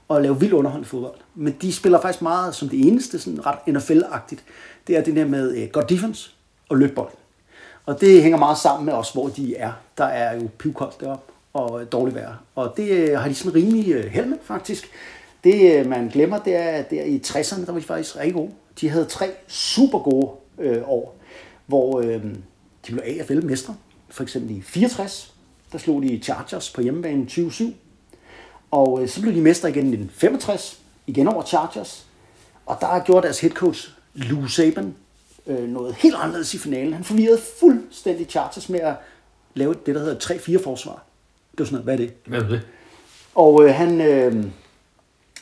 og lave vild underholdende fodbold. Men de spiller faktisk meget som det eneste, sådan ret NFL-agtigt. Det er det der med øh, godt defense og løb bolden. Og det hænger meget sammen med os, hvor de er. Der er jo pivkoldt deroppe og dårligt vejr. Og det øh, har de sådan rimelig øh, held med, faktisk. Det, øh, man glemmer, det er, at der i 60'erne, der var de faktisk rigtig gode. De havde tre super gode øh, år, hvor øh, de blev AFL-mestre. For eksempel i 64, der slog de Chargers på hjemmebane 27. Og øh, så blev de mestre igen i 1965, igen over Chargers. Og der gjorde deres head coach, Lou Saban, øh, noget helt anderledes i finalen. Han forvirrede fuldstændig Chargers med at lave det, der hedder 3-4 forsvar. Det var sådan noget, hvad er det? Hvad er det? Og øh, han, øh,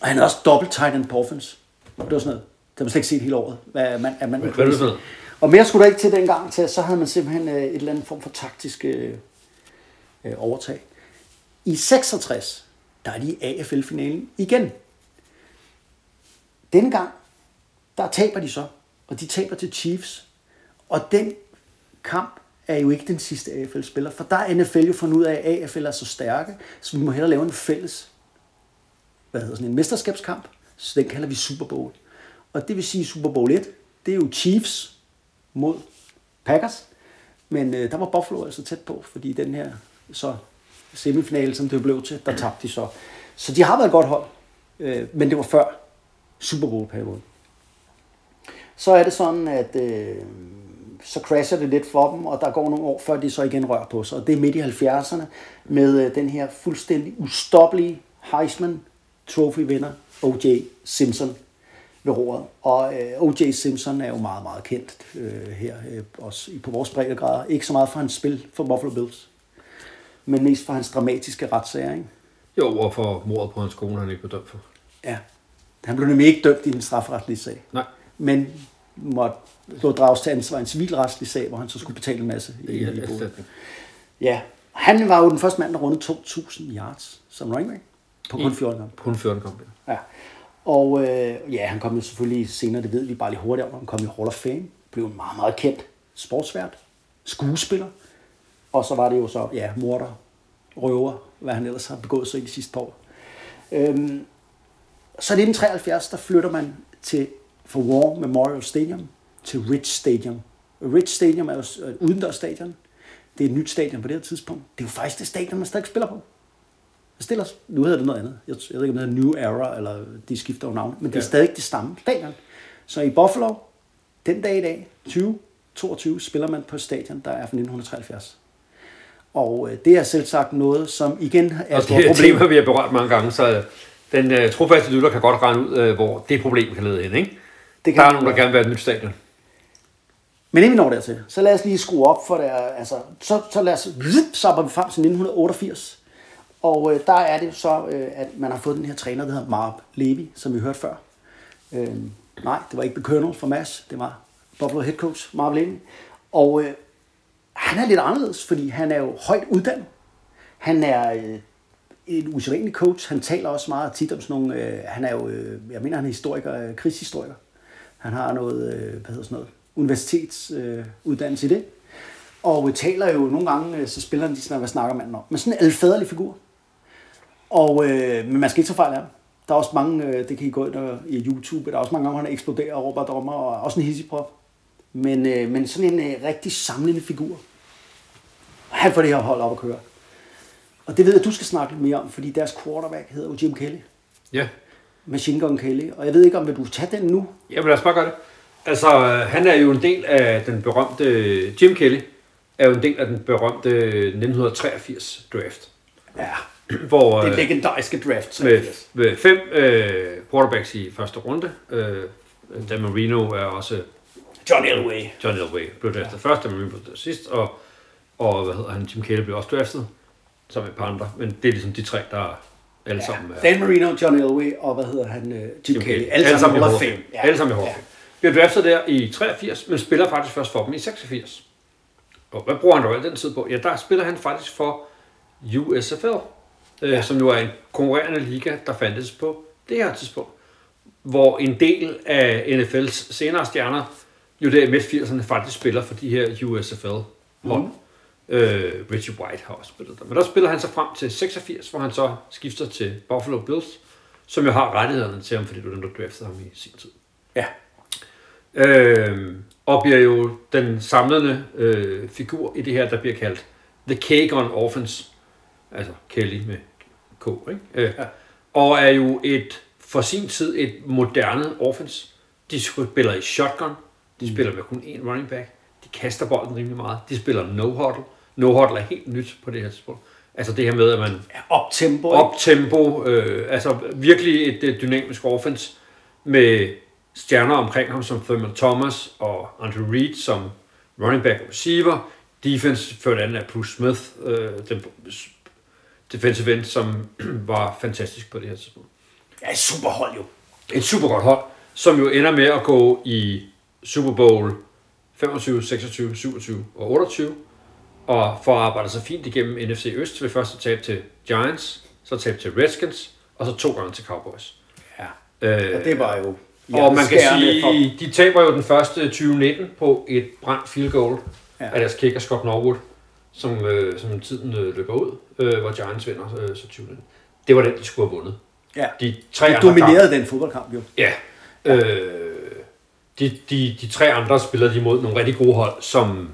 han er også dobbelt tight end på offense. Det var sådan noget. Det har man slet ikke set hele året. Hvad, man, at man, Hvad er det for? Og mere skulle der ikke til dengang til, så havde man simpelthen øh, et eller andet form for taktisk øh, øh, overtag. I 66, der er de i AFL-finalen igen. Denne gang, der taber de så, og de taber til Chiefs. Og den kamp er jo ikke den sidste AFL-spiller, for der er NFL jo fundet ud af, at AFL er så stærke, så vi må hellere lave en fælles hvad hedder sådan en mesterskabskamp, så den kalder vi Super Bowl. Og det vil sige Super Bowl 1, det er jo Chiefs mod Packers, men øh, der var Buffalo altså tæt på, fordi den her så semifinale, som det blev til, der tabte de så. Så de har været et godt hold, øh, men det var før Super Bowl-perioden. Så er det sådan, at øh, så crasher det lidt for dem, og der går nogle år, før de så igen rører på sig. Og det er midt i 70'erne med øh, den her fuldstændig ustoppelige Heisman Trophy vinder, O.J. Simpson ved roret. Og øh, O.J. Simpson er jo meget, meget kendt øh, her, øh, også i- på vores breddegrader. Ikke så meget for hans spil for Buffalo Bills, men mest for hans dramatiske retssager, ikke? Jo, og for mordet på hans kone, han ikke blev dømt for. Ja. Han blev nemlig ikke dømt i den strafferetlige sag, Nej. men måtte stå drages til ansvar en civilretslig sag, hvor han så skulle betale en masse i, Det i. Ja, han var jo den første mand, der rundede 2.000 yards som running back på kun I- 14 kampe. Kun 14 kampe. Ja. Og øh, ja, han kom jo selvfølgelig senere, det ved vi bare lige hurtigt om, han kom i Hall of Fame, blev en meget, meget kendt sportsvært, skuespiller, og så var det jo så, ja, morder, røver, hvad han ellers har begået sig i de sidste par år. Øhm, så i 1973, der flytter man til for War Memorial Stadium til Rich Stadium. Rich Stadium er jo et udendørsstadion. Det er et nyt stadion på det her tidspunkt. Det er jo faktisk det stadion, man stadig spiller på. Det stiller, nu hedder det noget andet. Jeg, jeg ved ikke, om det hedder New Era, eller de skifter jo navn. Men det er Ja. stadig det samme stadion. Så i Buffalo, den dag i dag, 2022, spiller man på et stadion, der er fra 1973. Og øh, det er selv sagt noget, som igen er et stort det er problem. vi har berørt mange gange, så den uh, trofaste lytter kan godt regne ud, uh, hvor det problem kan lede hen, ikke? Det Der er nogen, der gerne vil have et nyt stadion. Men inden vi når dertil, så lad os lige skrue op for det. Altså, så, så lad os vi frem til 1988. Og øh, der er det så, øh, at man har fået den her træner, der hedder Marv Levy, som vi hørte før. Øh, nej, det var ikke Colonel fra MAS, det var Buffalo head coach Marv Levy. Og øh, han er lidt anderledes, fordi han er jo højt uddannet. Han er øh, en usædvanlig coach. Han taler også meget tit om sådan nogle... Øh, han er jo, øh, jeg mener, han er historiker, øh, krigshistoriker. Han har noget, øh, hvad hedder sådan noget, universitetsuddannelse øh, i det. Og øh, taler jo nogle gange, øh, så spiller han lige sådan, hvad snakker manden om. Men sådan en alfaderlig figur. Og, øh, men man skal ikke så fejl af ham. Der er også mange, øh, det kan I gå ind og, i YouTube, der er også mange gange, hvor han eksploderer og råber dommer, og også en hissigprop. Men, øh, men sådan en øh, rigtig samlende figur. Han får det her hold op at køre. Og det ved jeg, du skal snakke lidt mere om, fordi deres quarterback hedder jo Jim Kelly. Ja. Machine Gun Kelly. Og jeg ved ikke, om vil du tage den nu? Jamen lad os bare gøre det. Altså, han er jo en del af den berømte... Jim Kelly er jo en del af den berømte 1983 draft. Ja, Hvor, det øh, legendariske draft. med, med fem øh, quarterbacks i første runde. Øh, Dan Marino er også John Elway. John Elway blev draftet ja. først, Dan Marino blev sidst, og, og hvad hedder han, Jim Kelly blev også draftet, sammen med et par andre. Men det er ligesom de tre, der alle Ja. sammen. Dan Marino, John Elway og hvad hedder han? øh, Jim, Kelly. Alle, sammen i Hall of Fame. Fame. Alle sammen i Hall of Fame. Bliver draftet der i 83, men spiller faktisk først for dem i 86. Og hvad bruger han dog al den tid på? Ja, der spiller han faktisk for USFL, øh, ja. som jo er en konkurrerende liga, der fandtes på det her tidspunkt. Hvor en del af NFL's senere stjerner, jo der i midt-80'erne, faktisk spiller for de her USFL-hold. Mm. Øh, Richie White har også spillet der. Men der spiller han så frem til 86, hvor han så skifter til Buffalo Bills, som jo har rettighederne til ham, fordi du er den, der draftede ham i sin tid. Ja. Øh, og bliver jo den samlende øh, figur i det her, der bliver kaldt The K-Gun Offense. Altså Kelly med K, ikke? Øh, ja. Og er jo et, for sin tid et moderne offense. De spiller i shotgun. De mm. spiller med kun én running back. De kaster bolden rimelig meget. De spiller no-huddle. No-huddle er helt nyt på det her tidspunkt. Altså det her med, at man Op tempo. ikke? op tempo, øh, altså virkelig et, et dynamisk offense med stjerner omkring ham som Thurman Thomas og Andrew Reid som running back og receiver. Defense ført an af Bruce Smith, øh, den defensive end, som <clears throat> var fantastisk på det her tidspunkt. Ja, super hold jo. Et super godt hold, som jo ender med at gå i Super Bowl 25, 26, 27 og 28, og for at arbejde sig fint igennem NFC Øst ved første tab til Giants, så tab til Redskins, og så to gange til Cowboys. Ja. Øh, Og det var jo... og man kan sige, de taber jo den første 2019 på et brændt field goal Ja. ja. af deres kicker Scott Norwood, som, øh, som tiden øh, løber ud, øh, hvor Giants vinder øh, så 20 Det var den, de skulle have vundet. Ja. De tre De dominerede den fodboldkamp jo. Ja. Øh, de, de, de tre andre spiller de mod nogle rigtig gode hold, som,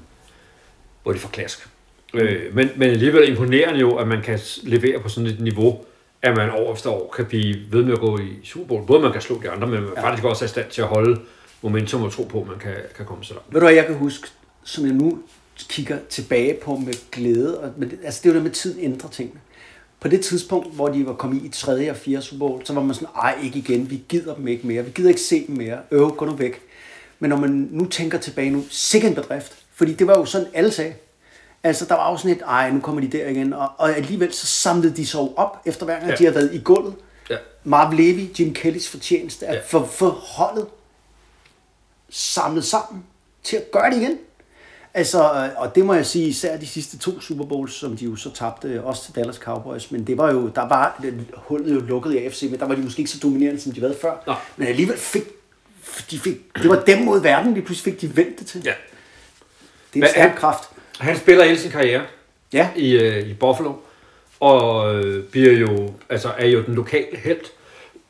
hvor de får klask. Øh, men, men alligevel imponerende jo, at man kan levere på sådan et niveau, at man år efter år kan blive ved med at gå i Super Bowl. Både man kan slå de andre, men man ja. faktisk også er i stand til at holde momentum og tro på, at man kan, kan komme så langt. Ved du hvad, jeg kan huske, som jeg nu kigger tilbage på med glæde. Og, men, altså, det er jo det med, tiden ændrer tingene. På det tidspunkt, hvor de var kommet i i tredje og fjerde Super Bowl, så var man sådan, ej, ikke igen, vi gider dem ikke mere, vi gider ikke se dem mere, øv, gå nu væk. Men når man nu tænker tilbage nu, sikkert en bedrift, fordi det var jo sådan, alle sagde. Altså, der var jo sådan et, ej, nu kommer de der igen, og, og alligevel så samlede de sig op, efter hver gang ja. De har været i gulvet. Ja. Marv Levy, Jim Kellys fortjeneste, at Ja. få for holdet samlet sammen til at gøre det igen. Altså, øh, og det må jeg sige, især de sidste to Super Bowls, som de jo så tabte, øh, også til Dallas Cowboys, men det var jo, der var det- hullet jo lukket i AFC, men der var de måske ikke så dominerende, som de havde før. Nå. Men alligevel fik, de fik, det var dem mod verden, de pludselig fik de vendt det til. Ja. Det er en stærk er- kraft. Han spiller hele sin karriere Ja, i, øh, i Buffalo, og øh, bliver jo, altså, er jo den lokale helt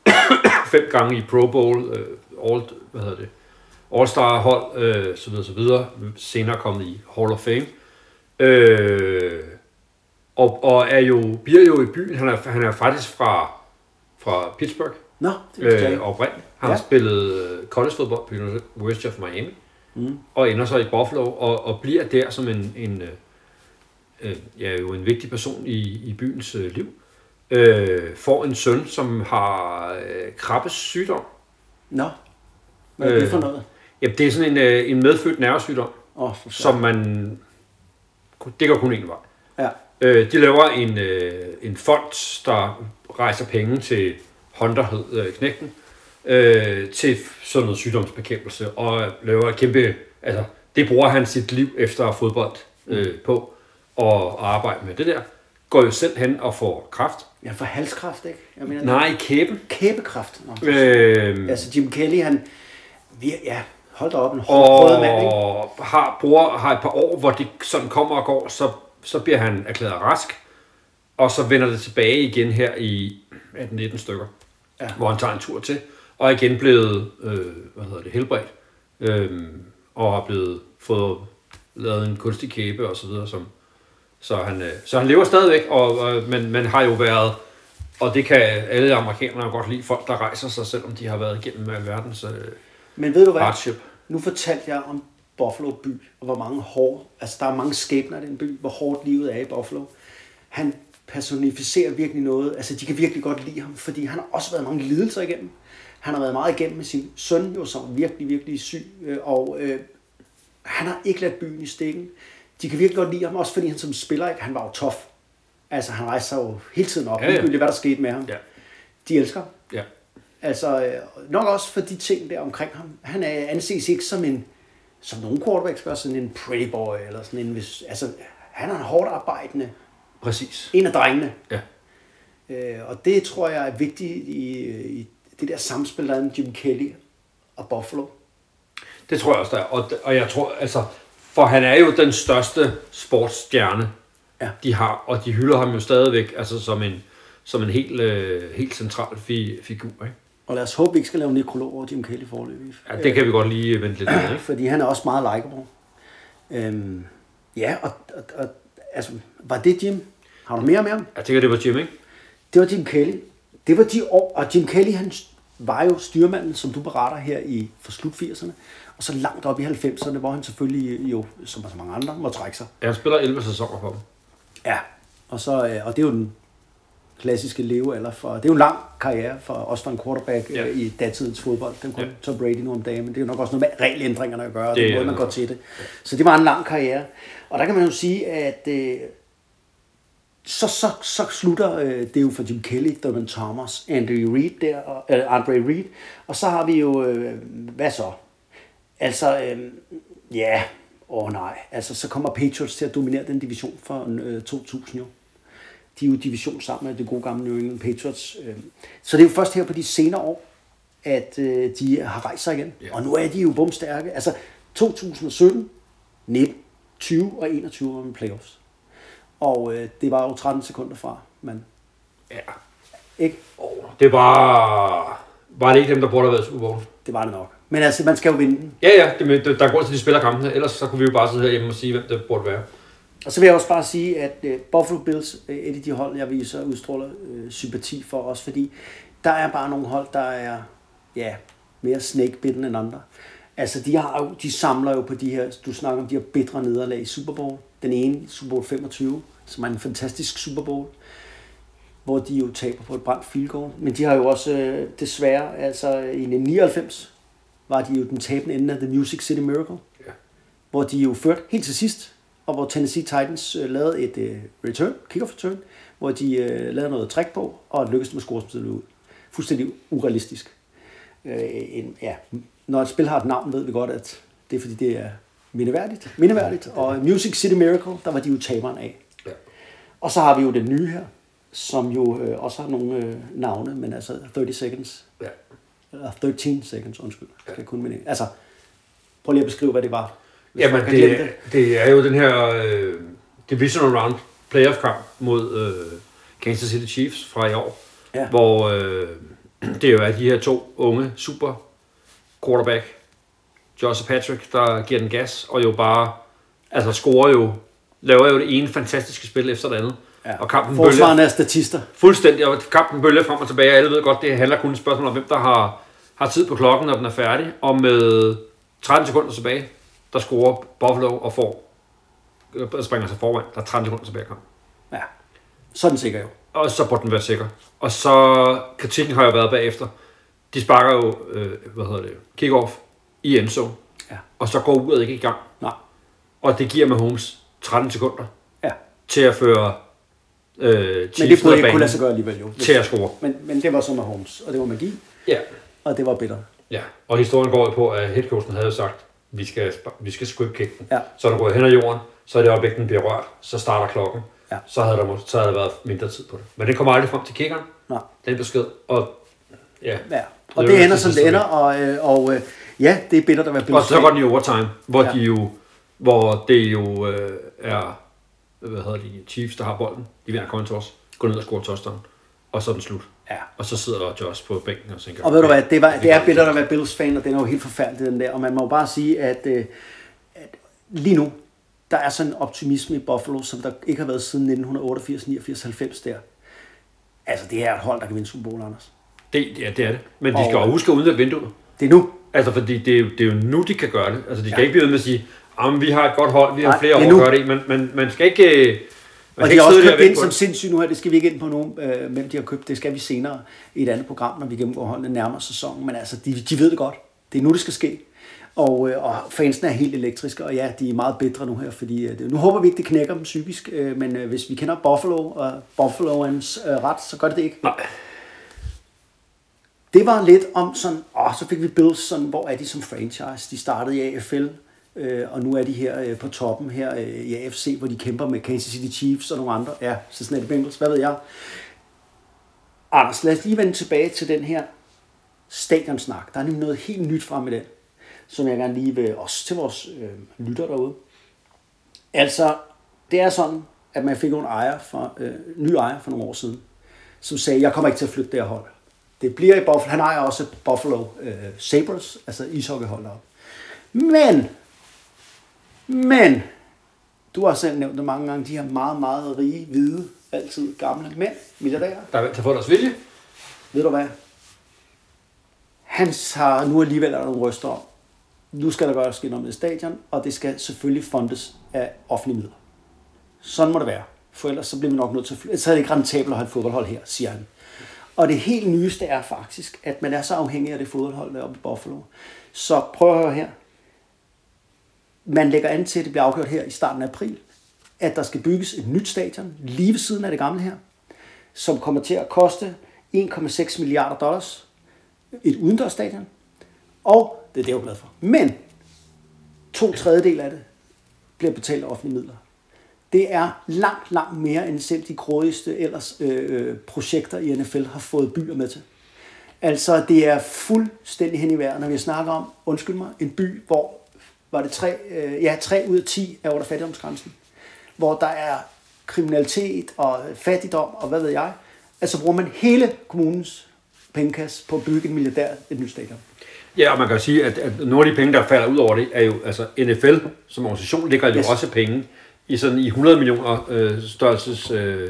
<coughs> fem gange i Pro Bowl, øh, all, hvad hedder det, All-Star hold, øh, så videre, så videre, senere kommet i Hall of Fame. Øh, og, og er jo, bliver jo i byen, han er, han er faktisk fra, fra Pittsburgh, nå, det vidste jeg øh, oprindeligt. Han Ja. har spillet øh, college-fodbold på University of Miami, mm. og ender så i Buffalo, og, og bliver der som en, en øh, øh, ja, jo en vigtig person i, i byens øh, liv. Øh, får en søn, som har øh, Krabbes sygdom. Nå, hvad er det øh, for noget? Jamen, det er sådan en, øh, en medfødt nervesygdom, oh, som man... Det går kun en vej. Ja, Øh, de laver en, øh, en fond, der rejser penge til Hunter, hed øh, knægten, øh, til sådan noget sygdomsbekæmpelse, og laver et kæmpe, altså det bruger han sit liv efter fodbold øh, på, og, arbejde med det der. går jo selv hen og får kraft. Ja, for halskræft, ikke? Jeg mener, Nej, i kæben. Kæbekræft. Nå. Øh, Altså Jim Kelly, han... vi- Ja, hold da op, en hård mand, ikke? og har, bruger, har et par år, hvor det sådan kommer og går, så, så bliver han erklæret rask, og så vender det tilbage igen her i 18-19 stykker, Ja. hvor han tager en tur til, og igen blevet, øh, hvad hedder det, helbredt, øh, og har blevet fået lavet en kunstig kæbe og så videre, som, så, han, øh, så han lever stadigvæk, og, og, men, men har jo været, og det kan alle amerikanere godt lide, folk der rejser sig, selvom de har været igennem alverdens øh, Men ved du hvad? hardship. Nu fortalte jeg om Buffalo by, og hvor mange hårde, altså der er mange skæbner i den by, hvor hårdt livet er i Buffalo. Han personificerer virkelig noget, altså de kan virkelig godt lide ham, fordi han har også været mange lidelser igennem. Han har været meget igennem med sin søn, jo, som virkelig, virkelig syg, øh, og øh, han har ikke ladt byen i stikken. De kan virkelig godt lide ham, også fordi han som spiller, ikke, han var jo tough. Altså han rejste sig jo hele tiden op, Ja, ja, hvad der skete med ham. Ja. De elsker ham. Ja. Altså, øh, nok også for de ting der omkring ham. Han er anses ikke som en, som nogle quarterbacks gør, sådan en pretty boy, eller sådan en, hvis, altså, han er en hårdt arbejdende, Præcis. en af drengene. Ja. Øh, og det tror jeg er vigtigt i, i det der samspil, der er med Jim Kelly og Buffalo. Det tror jeg også, der er. Og, og jeg tror, altså, for han er jo den største sportsstjerne, Ja. de har, og de hylder ham jo stadigvæk, altså som en, som en helt, øh, helt central fi, figur, ikke? Og lad os håbe, vi ikke skal lave nekrolog over Jim Kelly forløbig. Ja, det kan vi godt lige vente lidt med, ikke? Fordi han er også meget likeable. Øhm, ja, og, og, og altså, var det Jim? Har du mere med ham? Jeg tænker, det var Jim, ikke? Det var Jim Kelly. Det var de år, og Jim Kelly, han var jo styrmanden, som du beretter her i for slut 80'erne, og så langt op i 90'erne, hvor han selvfølgelig jo, som så mange andre, må trække sig. Ja, han spiller 11 sæsoner for dem. Ja. Og, så, øh, og det er jo den klassiske levealder for, det er jo en lang karriere for, også for en quarterback Ja. ja. i datidens fodbold. Den kunne Ja. ja. Tom Brady nu om dagen, men det er jo nok også noget med regelændringerne at gøre, og Det den er måde, man går til det. Så det var en lang karriere. Og der kan man jo sige, at øh, så, så, så slutter øh, det jo for Jim Kelly, Thurman Thomas, Andrew Reid der, og, øh, Andre Reid, og så har vi jo, øh, hvad så? Altså, øh, ja, åh oh, nej, altså så kommer Patriots til at dominere den division for øh, 2000 jo. De er jo division sammen med det gode gamle New England Patriots. Øh. Så det er jo først her på de senere år, at øh, de har rejst sig igen. Ja. Og nu er de jo bumstærke. Altså 2017, 19, 20 og 21 var med playoffs. Og øh, det var jo 13 sekunder fra, men Ja. ikke? Det var... Var det ikke dem, der burde have været Super? Det var det nok. Men altså, man skal jo vinde den. Ja, ja, det, der er grund til, at de spiller kampene. Ellers så kunne vi jo bare sidde herhjemme og sige, hvem det burde være. Og så vil jeg også bare sige, at øh, Buffalo Bills er et af de hold, jeg viser udstråler øh, sympati for os, fordi der er bare nogle hold, der er ja, mere snakebitten end andre. Altså, de, har jo, de samler jo på de her, du snakker om de her bitre nederlag i Super Bowl. Den ene, Super Bowl 25, som er en fantastisk Super Bowl, hvor de jo taber på et brændt field goal. Men de har jo også øh, desværre, altså i 1999, var de jo den tabende ende af The Music City Miracle Ja. hvor de jo førte helt til sidst, og hvor Tennessee Titans øh, lavede et øh, return, kick-off return, hvor de øh, lavede noget træk på, og lykkedes med at score ud. Fuldstændig urealistisk. Øh, en, ja, når et spil har et navn, ved vi godt, at det er fordi, det er mindeværdigt. mindeværdigt. Og Music City Miracle, der var de jo taberen af. Ja. Og så har vi jo den nye her, som jo øh, også har nogle øh, navne, men altså 30 seconds, Ja. eller 13 seconds, undskyld, skal jeg kun mene. Altså, prøv lige at beskrive, hvad det var. Jamen, glemt det, det er jo den her øh, Divisional Round playoff-kamp mod øh, Kansas City Chiefs fra i år, Ja. hvor øh, <clears throat> det jo er de her to unge super quarterback, Josh og Patrick, der giver den gas, og jo bare altså scorer jo, laver jo det ene fantastiske spil efter det andet. Ja. Og kampen Forsvaren bølger er statister. fuldstændig, og kampen bølger frem og tilbage, og alle ved godt, det handler kun et spørgsmål om, hvem der har, har tid på klokken, når den er færdig, og med 13 sekunder tilbage, der scorer Buffalo og får, springer sig foran, der er 13 sekunder tilbage i kampen. Ja, sådan sikker jo. Og så burde den være sikker. Og så, kritikken har jo været bagefter, de sparker jo, øh, hvad hedder det, kick-off i endzone, Ja. og så går uret ikke i gang. Nej. Og det giver Mahomes 13 sekunder Ja. til at føre øh, Men det kunne ikke kunne lade sig gøre alligevel jo. til at score. Men, men det var så med Holmes, og det var magi, Ja. og det var bitter. Ja, og historien går på, at headcoachen havde sagt, vi skal, vi skal script kick den. Ja. Så er den gået hen ad jorden, så er det øjeblik, den bliver rørt, så starter klokken. Ja. så, havde der, så havde der været mindre tid på det. Men det kommer aldrig frem til kickeren, Nej. den besked. Og ja, Ja. Og det jo ender som det ender, og, øh, og øh, ja, det er bittert at være Og Bills så går den i overtime, hvor Ja. de jo, hvor det jo øh, er, hvad hedder de, Chiefs, der har bolden. De vinder coin toss, går ned og scorer touchdown, og så er den slut. Ja. Og så sidder der Josh på bænken og tænker, Og ved du hvad, det, var, det er bittert at være Bills fan, og den er jo helt forfærdelig, den der. Og man må jo bare sige, at, øh, at lige nu, der er sådan en optimisme i Buffalo, som der ikke har været siden 1988, 89, 90 der. Altså, det her er et hold, der kan vinde Super Bowl, Anders. Det, ja, det er det. Men de skal Og- jo huske at udnytte vinduet. Det er nu. Altså, fordi det er, jo, det er jo nu, de kan gøre det. Altså, de skal Ja. ikke blive ved med at sige, at vi har et godt hold, vi har Nej, flere år at gøre det men man, man skal ikke... øh, Man Og de har også købt ind som sindssygt nu her. Det skal vi ikke ind på nu, øh, hvem de har købt. Det skal vi senere i et andet program, når vi gennemgår holdene nærmere sæsonen. Men altså, de, de ved det godt. Det er nu, det skal ske. Og, øh, og fansene er helt elektriske, og ja, de er meget bedre nu her, fordi øh, nu håber vi ikke, det knækker dem psykisk, øh, men øh, hvis vi kender Buffalo og Buffaloens øh, ret, så gør det det ikke. Nej. Det var lidt om sådan, åh, så fik vi Bills sådan, hvor er de som franchise? De startede i AFL, øh, og nu er de her øh, på toppen her øh, i AFC, hvor de kæmper med Kansas City Chiefs og nogle andre. Ja, Cincinnati Bengals, hvad ved jeg. Anders, lad os lige vende tilbage til den her stadionsnak. Der er nemlig noget helt nyt frem i den, som jeg gerne lige vil, også til vores øh, lytter derude. Altså, det er sådan, at man fik en ejer for, øh, ny ejer for nogle år siden, som sagde, jeg kommer ikke til at flytte det her hold. Det bliver i Buffalo. Han ejer også Buffalo øh, Sabres, altså ishockeyhold deroppe. Men, men, du har selv nævnt det mange gange, de her meget, meget rige, hvide, altid gamle mænd, milliardærer. Der er få deres vilje. Ved du hvad? Han har nu alligevel er nogle røster om. Nu skal der gøres skin om det stadion, og det skal selvfølgelig fundes af offentlige midler. Sådan må det være. For ellers så bliver vi nok nødt til at fly- Så er det ikke rentabelt at have et fodboldhold her, siger han. Og det helt nyeste er faktisk, at man er så afhængig af det fodboldhold deroppe i Buffalo. Så prøv at høre her. Man lægger an til, at det bliver afgjort her i starten af april, at der skal bygges et nyt stadion lige ved siden af det gamle her, som kommer til at koste 1,6 milliarder dollars. Et udendørsstadion. Og det er det, jeg er glad for. Men to tredjedel af det bliver betalt af offentlige midler. Det er langt, langt mere end selv de grådigste ellers øh, øh, projekter i NFL har fået byer med til. Altså, det er fuldstændig hen i vejret, når vi snakker om, undskyld mig, en by, hvor var det tre, øh, ja, tre ud af 10 er under fattigdomsgrænsen. Hvor der er kriminalitet og fattigdom og hvad ved jeg. Altså bruger man hele kommunens pengekasse på at bygge en milliardær et nyt stadion. Ja, og man kan sige, at, at nogle af de penge, der falder ud over det, er jo, altså NFL som organisation ligger jo yes. også penge i sådan i 100 millioner øh, størrelses øh,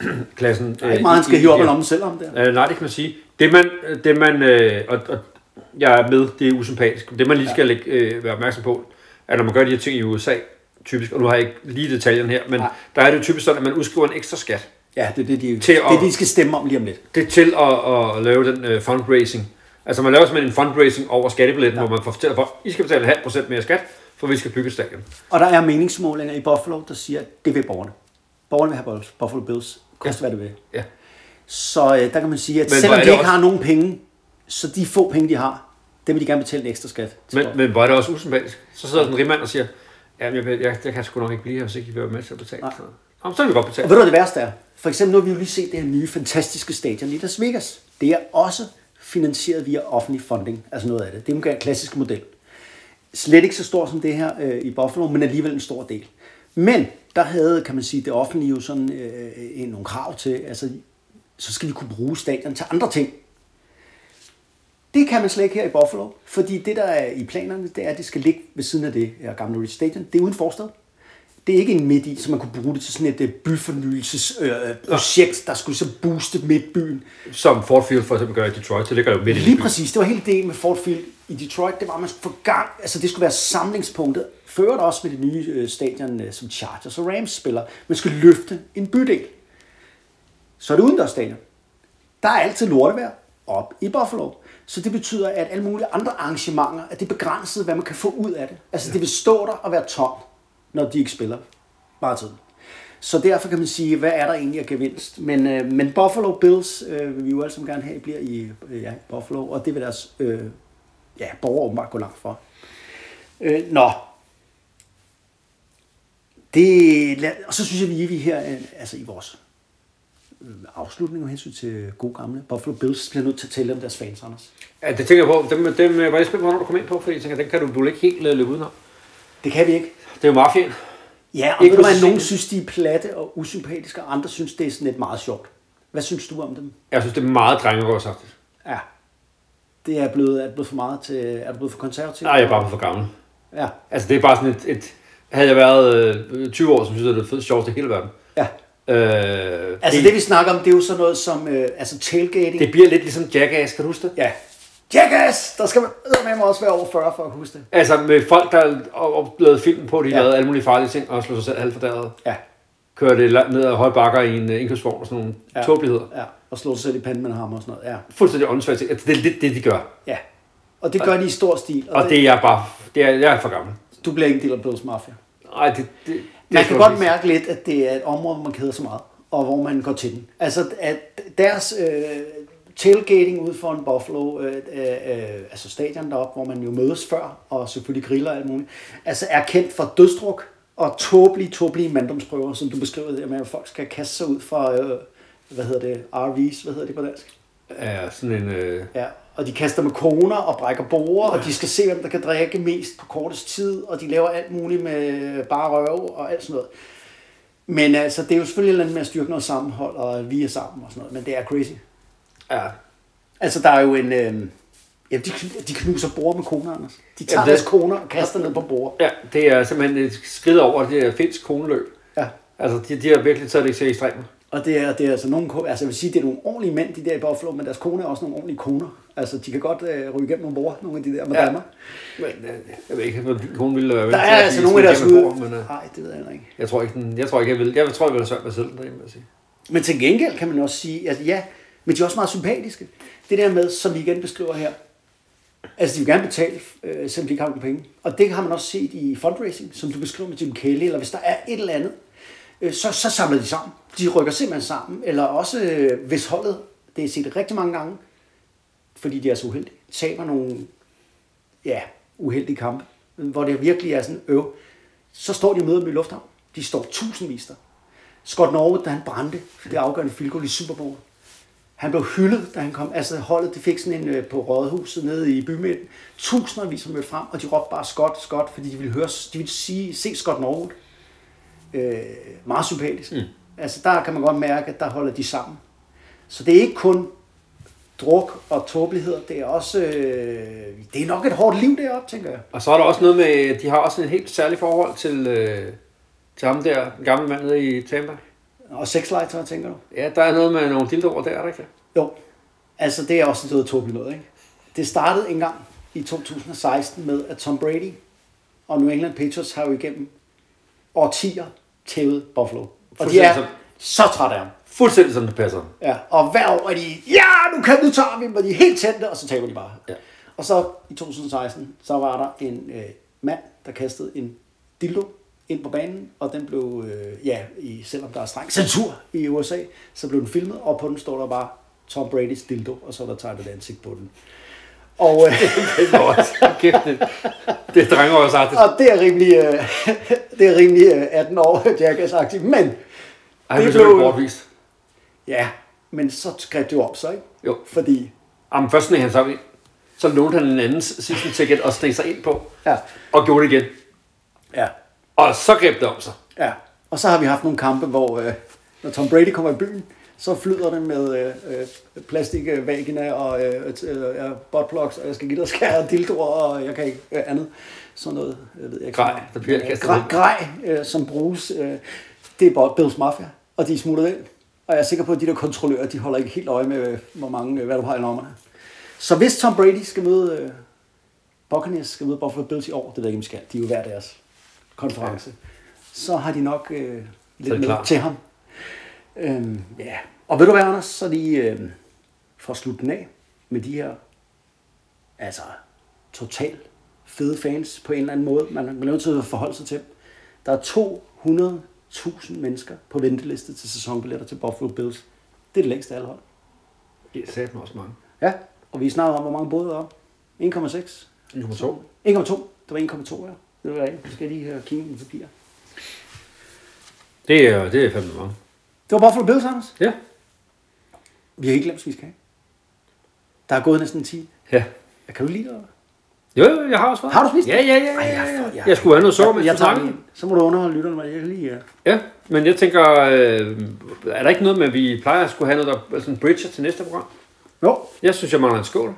<clears throat> klassen. Der er ikke meget, han skal hive op af lommen selv om det. Øh, nej, det kan man sige. Det man, det man øh, og, og jeg er med, det er usympatisk. Det man lige skal lægge, øh, være opmærksom på, at når man gør de her ting i USA, typisk, og nu har jeg ikke lige detaljen her, men Nej. der er det jo typisk sådan, at man udskriver en ekstra skat. Ja, det er det, de, Til det, at- er det, de skal stemme om lige om lidt. Det er til at, at lave den øh, fundraising. Altså man laver simpelthen en fundraising over skattebilletten, ja. hvor man får fortæller folk, I skal betale halv procent mere skat, for vi skal bygge stadion. Og der er meningsmålinger i Buffalo, der siger, at det vil borgerne. Borgerne vil have Buffalo- Bills. Koste hvad det vil. Ja. Så øh, der kan man sige, at Men selvom de ikke også- har nogen penge, så de få penge, de har, det vil de gerne betale en ekstra skat. til Men, men hvor er det også usympatisk. Så sidder sådan en rigmand og siger, ja, jeg, jeg, jeg, jeg kan sgu nok ikke blive her, hvis ikke I vil være med til at betale. Nej. Så, Jamen, så kan vi godt Og betale. ved du, hvad det værste er? For eksempel nu har vi jo lige set det her nye fantastiske stadion i Las Vegas. Det er også finansieret via offentlig funding, altså noget af det. Det er en klassisk model. Slet ikke så stor som det her øh, i Buffalo, men alligevel en stor del. Men der havde, kan man sige, det offentlige jo sådan øh, nogle krav til, altså så skal vi kunne bruge stadion til andre ting. Det kan man slet ikke her i Buffalo, fordi det, der er i planerne, det er, at det skal ligge ved siden af det her gamle Ridge Stadion. Det er uden forstad. Det er ikke en midt i, så man kunne bruge det til sådan et øh, byfornyelsesprojekt, øh, projekt, der skulle så booste midtbyen. Som Ford Field for eksempel gør i Detroit, det ligger jo midt i Lige præcis, det var hele ideen med Ford Field i Detroit, det var, at man skulle få gang, altså det skulle være samlingspunktet, ført også med det nye øh, stadion, øh, som Chargers og Rams spiller. Man skulle løfte en bydel. Så er det udendørsstadion. Der er altid lortevejr op i Buffalo. Så det betyder, at alle mulige andre arrangementer, at det er begrænset, hvad man kan få ud af det. Altså det vil stå der og være tomt, når de ikke spiller meget tid. Så derfor kan man sige, hvad er der egentlig af gevinst? Men, øh, men Buffalo Bills øh, vil vi jo alle sammen gerne have, bliver i øh, ja, Buffalo, og det vil deres øh, ja, borgere åbenbart gå langt for. Øh, nå. Det, og så synes jeg lige, at vi her, øh, altså i vores øh, afslutning med hensyn til gode gamle Buffalo Bills, bliver nødt til at tale om deres fans, Anders. Ja, det tænker jeg på. Dem, dem øh, var jeg spændt på, hvornår du kom ind på, fordi jeg tænker, den kan du, du ikke helt løbe udenom. Det kan vi ikke. Det er jo mafiaen. Ja, og Ikke ved du præcis. nogen synes, de er platte og usympatiske, og andre synes, det er sådan lidt meget sjovt. Hvad synes du om dem? Jeg synes, det er meget drengerøvsagtigt. Ja. Det er blevet, er det blevet for meget til, er det blevet for konservativt? Nej, jeg er bare for gammel. Ja, Altså, det er bare sådan et... et havde jeg været øh, 20 år, så synes jeg, det er det sjoveste i hele verden. ja. Øh, Altså det, vi snakker om, det er jo sådan noget som øh, altså tailgating. det bliver lidt ligesom Jackass, kan du huske det? Ja. Jackass! Der skal man med også være over 40 for at huske det. Altså med folk, der lavet film på, de Ja. lavede alle mulige farlige ting, og slog sig selv halvt fordæret. Ja. Kørte ned ad høje bakker i en uh, indkøbsvogn og sådan nogle Ja. tåbeligheder. Ja, og slå sig selv i panden med en hammer og sådan noget. Ja. Fuldstændig åndssvagt ting. Altså, det er lidt det, de gør. ja. Og det gør de i stor stil. Og, Og det er jeg bare... Det er, jeg er for gammel. Du bliver ikke en del af Bills Mafia. Nej, det, det, det Man er kan godt mærke lidt, at det er et område, hvor man keder sig meget, og hvor man går til den. Altså, at deres øh, tailgating ude for en Buffalo, øh, øh, øh, altså stadion deroppe, hvor man jo mødes før, og selvfølgelig griller og alt muligt, altså er kendt for dødsdruk og tåbelige, tåbelige manddomsprøver, som du beskriver det, med at folk skal kaste sig ud fra, øh, hvad hedder det, RV's, hvad hedder det på dansk? Ja, sådan en... Øh, Ja, og de kaster med koner og brækker borer, og de skal se, hvem der kan drikke mest på kortest tid, og de laver alt muligt med bare røve og alt sådan noget. Men altså, det er jo selvfølgelig et eller andet med at styrke noget sammenhold, og vi er sammen og sådan noget, men det er crazy. Ja, Altså, der er jo en... Øh, ja, de, de knuser borer med koner, Anders. De tager Jamen, det- deres koner og kaster ned på borer. ja, det er simpelthen et skridt over det er finsk koneløb. Ja. Altså, de, de har virkelig taget det til ekstremer. Og det er, det er altså nogle, altså jeg vil sige, det er nogle ordentlige mænd, de der i Buffalo, men deres koner er også nogle ordentlige koner. Altså, de kan godt øh, ryge igennem nogle borer, nogle af de der madammer. Men øh, jeg ved ikke, din kone ville være Der er altså nogle af deres ude. øh, Nej, det ved jeg ikke. jeg tror ikke, den, jeg tror ikke, jeg vil. Jeg tror, jeg vil have svært ved selv derhjemme, vil jeg sige. Men til gengæld kan man også sige, at ja, men de er også meget sympatiske. Det der med, som vi igen beskriver her, altså de vil gerne betale, øh, selvom de ikke har nogen penge. Og det har man også set i fundraising, som du beskriver med Jim Kelly, eller hvis der er et eller andet, øh, så, så samler de sammen. De rykker simpelthen sammen, eller også øh, hvis holdet, det er set rigtig mange gange, fordi de er så uheldige, taber nogle ja, uheldige kampe, hvor det virkelig er sådan øv, så står de og møder dem i lufthavn. De står tusindvis der. Scott Norwood, da han brændte det afgørende filgål i Super Bowl, han blev hyldet, da han kom. Altså holdet, det fik sådan en øh, på rådhuset nede i bymidten. Tusindvis har mødt frem, og de råbte bare Scott, Scott, fordi de ville, høre, de ville sige, se Scott Norwood. Øh, meget sympatisk. Mm. Altså der kan man godt mærke, at der holder de sammen. Så det er ikke kun druk og tåbeligheder, det er også, øh, det er nok et hårdt liv deroppe, tænker jeg. Og så er der også noget med, de har også en helt særlig forhold til, øh, til ham der, den gamle mand nede i Tampa. Og sexlegetøj, tænker du? Ja, der er noget med nogle dildoer der, er der ikke? Jo, altså det er også noget tåbeligt noget, ikke? Det startede engang i 2016 med, at Tom Brady og New England Patriots har jo igennem årtier tævet Buffalo. Og de er som- så trætte af ham. Fuldstændig som det passer. Ja, og hver år er de, ja, nu kan du tage dem, og de er helt tændte, og så taber de bare. Ja. Og så i 2016, så var der en øh, mand, der kastede en dildo ind på banen, og den blev, øh, ja, i, selvom der er streng censur i USA, så blev den filmet, og på den står der bare Tom Brady's dildo, og så er der tegnet et ansigt på den. Og, øh, Det er det, det er drengeårsagtigt. og det er rimelig, øh, <laughs> det er rimelig øh, 18 år jackass-agtigt, men Ej, det blev bortvist. ja, men så greb det jo op sig, ikke? Jo. Fordi, Jamen, først sneg han ind. Så lånte han en andens season ticket og sneg sig ind på. ja, Og gjorde det igen. ja, Og så greb det om sig. Ja, og så har vi haft nogle kampe, hvor øh, når Tom Brady kommer i byen, så flyder det med øh, øh, plastikvagina og øh, øh, ja, buttplugs, og jeg skal give dig skære og dildoer, og jeg kan ikke øh, andet. Sådan noget, jeg ved jeg ikke. Grej, der bliver kastet grej, grej øh, som bruges, øh, det er bare Bills Mafia, og de er smuttet ind. Og jeg er sikker på, at de der kontrollører, de holder ikke helt øje med, øh, hvor mange, øh, hvad du har i lommerne. Så hvis Tom Brady skal møde øh, Buccaneers, skal møde Buffalo Bills i år, det ved jeg ikke, om de skal, de er jo hver deres konference, så har de nok øh, er lidt med klar. til ham. Øhm, ja. Og ved du hvad, Anders, så lige øh, for at slutte den af med de her, altså totalt fede fans på en eller anden måde. Man er nødt til at forholde sig til dem. Der er 200.000 mennesker på venteliste til sæsonbilletter til Buffalo Bills. Det er det længste af alle hold. Det sagde den også mange. Ja, og vi snakker om, hvor mange både er op. 1,6. Nummer to. 1,2. Det var 1,2, ja. Det var rigtigt. Nu skal lige have kigge mine papirer. Det er, det er fandme mange. Det var Buffalo Bills, Anders. Ja. Vi har ikke glemt, hvad vi skal have. Der er gået næsten 10. Ja. Kan du lide det? Jo, jo, jeg har også været. Har du spist Ja, ja, ja. ja, Ej, jeg, ja. jeg, jeg, Jeg skulle have noget sov med jeg, jeg tager lige, Så må du underholde lytterne, hvad jeg kan lide. Ja. Ja, men jeg tænker, øh, er der ikke noget med, at vi plejer at skulle have noget, der sådan bridger til næste program? Jo. Jeg synes, jeg mangler en skål.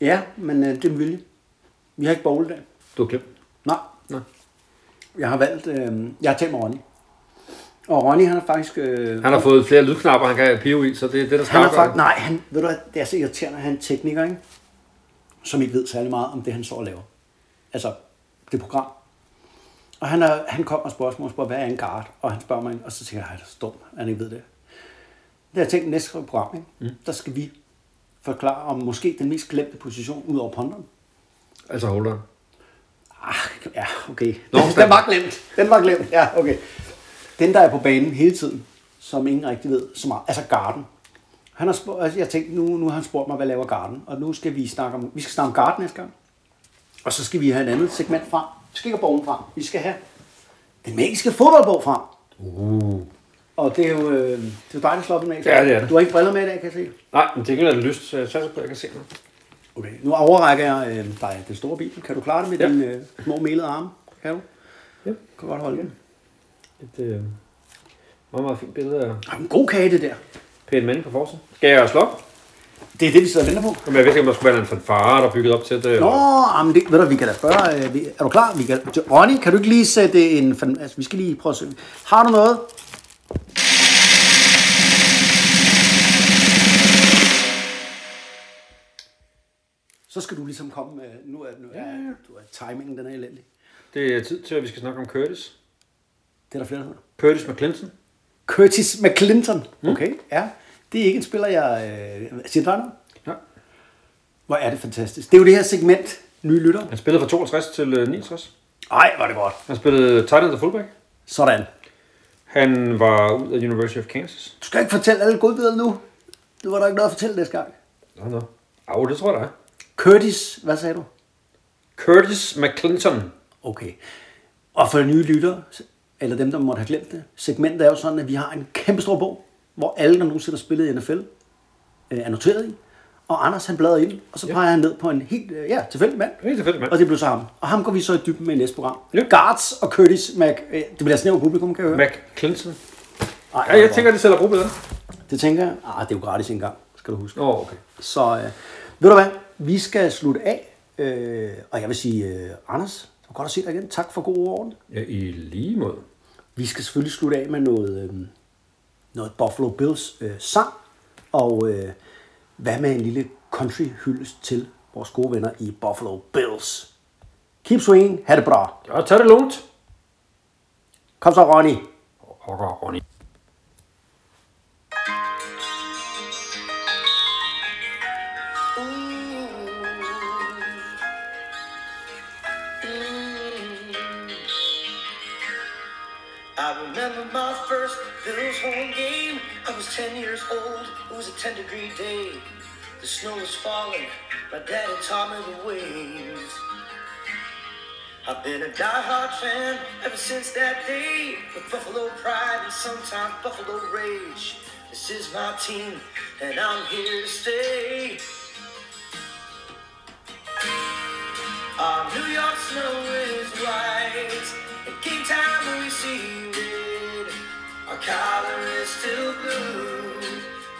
Ja, men øh, det er vilje. Vi har ikke bowl i dag. Du har glemt. Nej. Nej. Jeg har valgt, øh, jeg har talt med Ronny. Og Ronny, han har faktisk... Øh, Han har fået flere lydknapper, han kan pive i, så det er det, der skal Han afgøre faktisk, nej, han, ved du hvad, det er så irriterende, at han er tekniker, ikke? som ikke ved særlig meget om det, han står og laver. Altså, det program. Og han, er, han kom og spørgsmål og spurgte, hvad er en guard? Og han spørger mig, og så tænker jeg, han er at han ikke ved det. Det har jeg tænkt, næste program, ikke? Mm. der skal vi forklare om måske den mest glemte position ud over ponderen. Altså holder. Ah, ja, okay. Nå, den var glemt. Den var glemt, ja, okay. Den, der er på banen hele tiden, som ingen rigtig ved så meget. Altså Garden. Han har spurgt, altså jeg tænkte, nu, nu har han spurgt mig, hvad laver Garden? Og nu skal vi snakke om, vi skal snakke om Garden næste gang. Og så skal vi have et andet segment frem. Vi skal ikke have bogen frem. Vi skal have den magiske fodboldbog frem. Uh. Og det er jo, øh, det er jo dig, der slår den af. Ja, det er det. Du har ikke briller med i dag, kan jeg se. Nej, men det kan være lyst, så jeg satser på, at jeg kan se noget. Okay, nu overrækker jeg øh, dig den store bibel. Kan du klare det med Ja. ja. dine øh, små melede arme? Kan du? Ja. Kan godt holde den? Et øh, meget, meget fint billede af Ah, En god kage, det der. Pæn Manning på forsiden. Skal jeg slå op? Det er det, vi sidder og venter på. Jamen, jeg vidste ikke, om der skulle være en fanfare, der er bygget op til det. Nå, jamen det, ved du, vi kan da spørge. øh, Er du klar? Vi kan, Ronny, kan du ikke lige sætte en... Altså, vi skal lige prøve at se. Har du noget? Så skal du ligesom komme med... Nu er, nu er, du er timingen, den er elendig. Det er tid til, at vi skal snakke om Curtis. Det er der flere, der hedder. Curtis McClinton. Curtis McClinton. Okay, ja. Det er ikke en spiller, jeg... Øh, siger noget? Ja. Hvor er det fantastisk. Det er jo det her segment, nye lytter. Han spillede fra 62 til øh, 69. Ej, var det godt. Han spillede tight end og fullback. Sådan. Han var ud af University of Kansas. Du skal ikke fortælle alle godbidder nu. Nu var der ikke noget at fortælle næste gang. Nå, nå. Au, det tror jeg, der er. Curtis, hvad sagde du? Curtis McClinton. Okay. Og for nye lyttere, eller dem, der måtte have glemt det, segmentet er jo sådan, at vi har en kæmpe stor bog, hvor alle, der nogensinde har spillet i NFL, øh, er noteret i. Og Anders, han bladrer ind, og så peger han ned på en helt, øh, ja, tilfældig mand. Helt tilfældigt, mand. Og det blev så ham. Og ham går vi så i dybden med i næste program. Ja. Guards og Curtis Mac... Øh, det bliver snævert publikum, kan jeg høre. McClinton. Ej, Ja, jeg tænker, det sælger gode billeder. Det tænker jeg. Ah, det er jo gratis engang, skal du huske. Åh, oh, okay. Så øh, ved du hvad, vi skal slutte af, øh, og jeg vil sige, øh, Anders, det var godt at se dig igen. Tak for god ord. Ja, i lige måde. Vi skal selvfølgelig slutte af med noget, øh, noget Buffalo Bills øh, sang, og øh, hvad med en lille country hyldest til vores gode venner i Buffalo Bills. Keep swinging, ha' det bra. Ja, tag det lugnt. Kom så, Ronny. Hokker, Ronny. First Bills home game. I was 10 years old. It was a 10 degree day. The snow was falling. My daddy taught me the ways. I've been a diehard fan ever since that day. With Buffalo pride and sometimes Buffalo rage. This is my team, and I'm here to stay. Our New York snow is white, collar is still blue.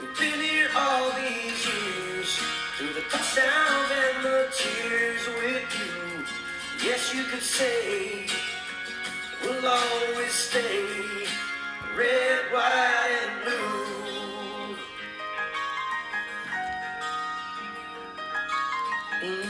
We've been here all these years, through the touchdowns and the tears with you. Yes, you could say we'll always stay red, white, and blue. Mm.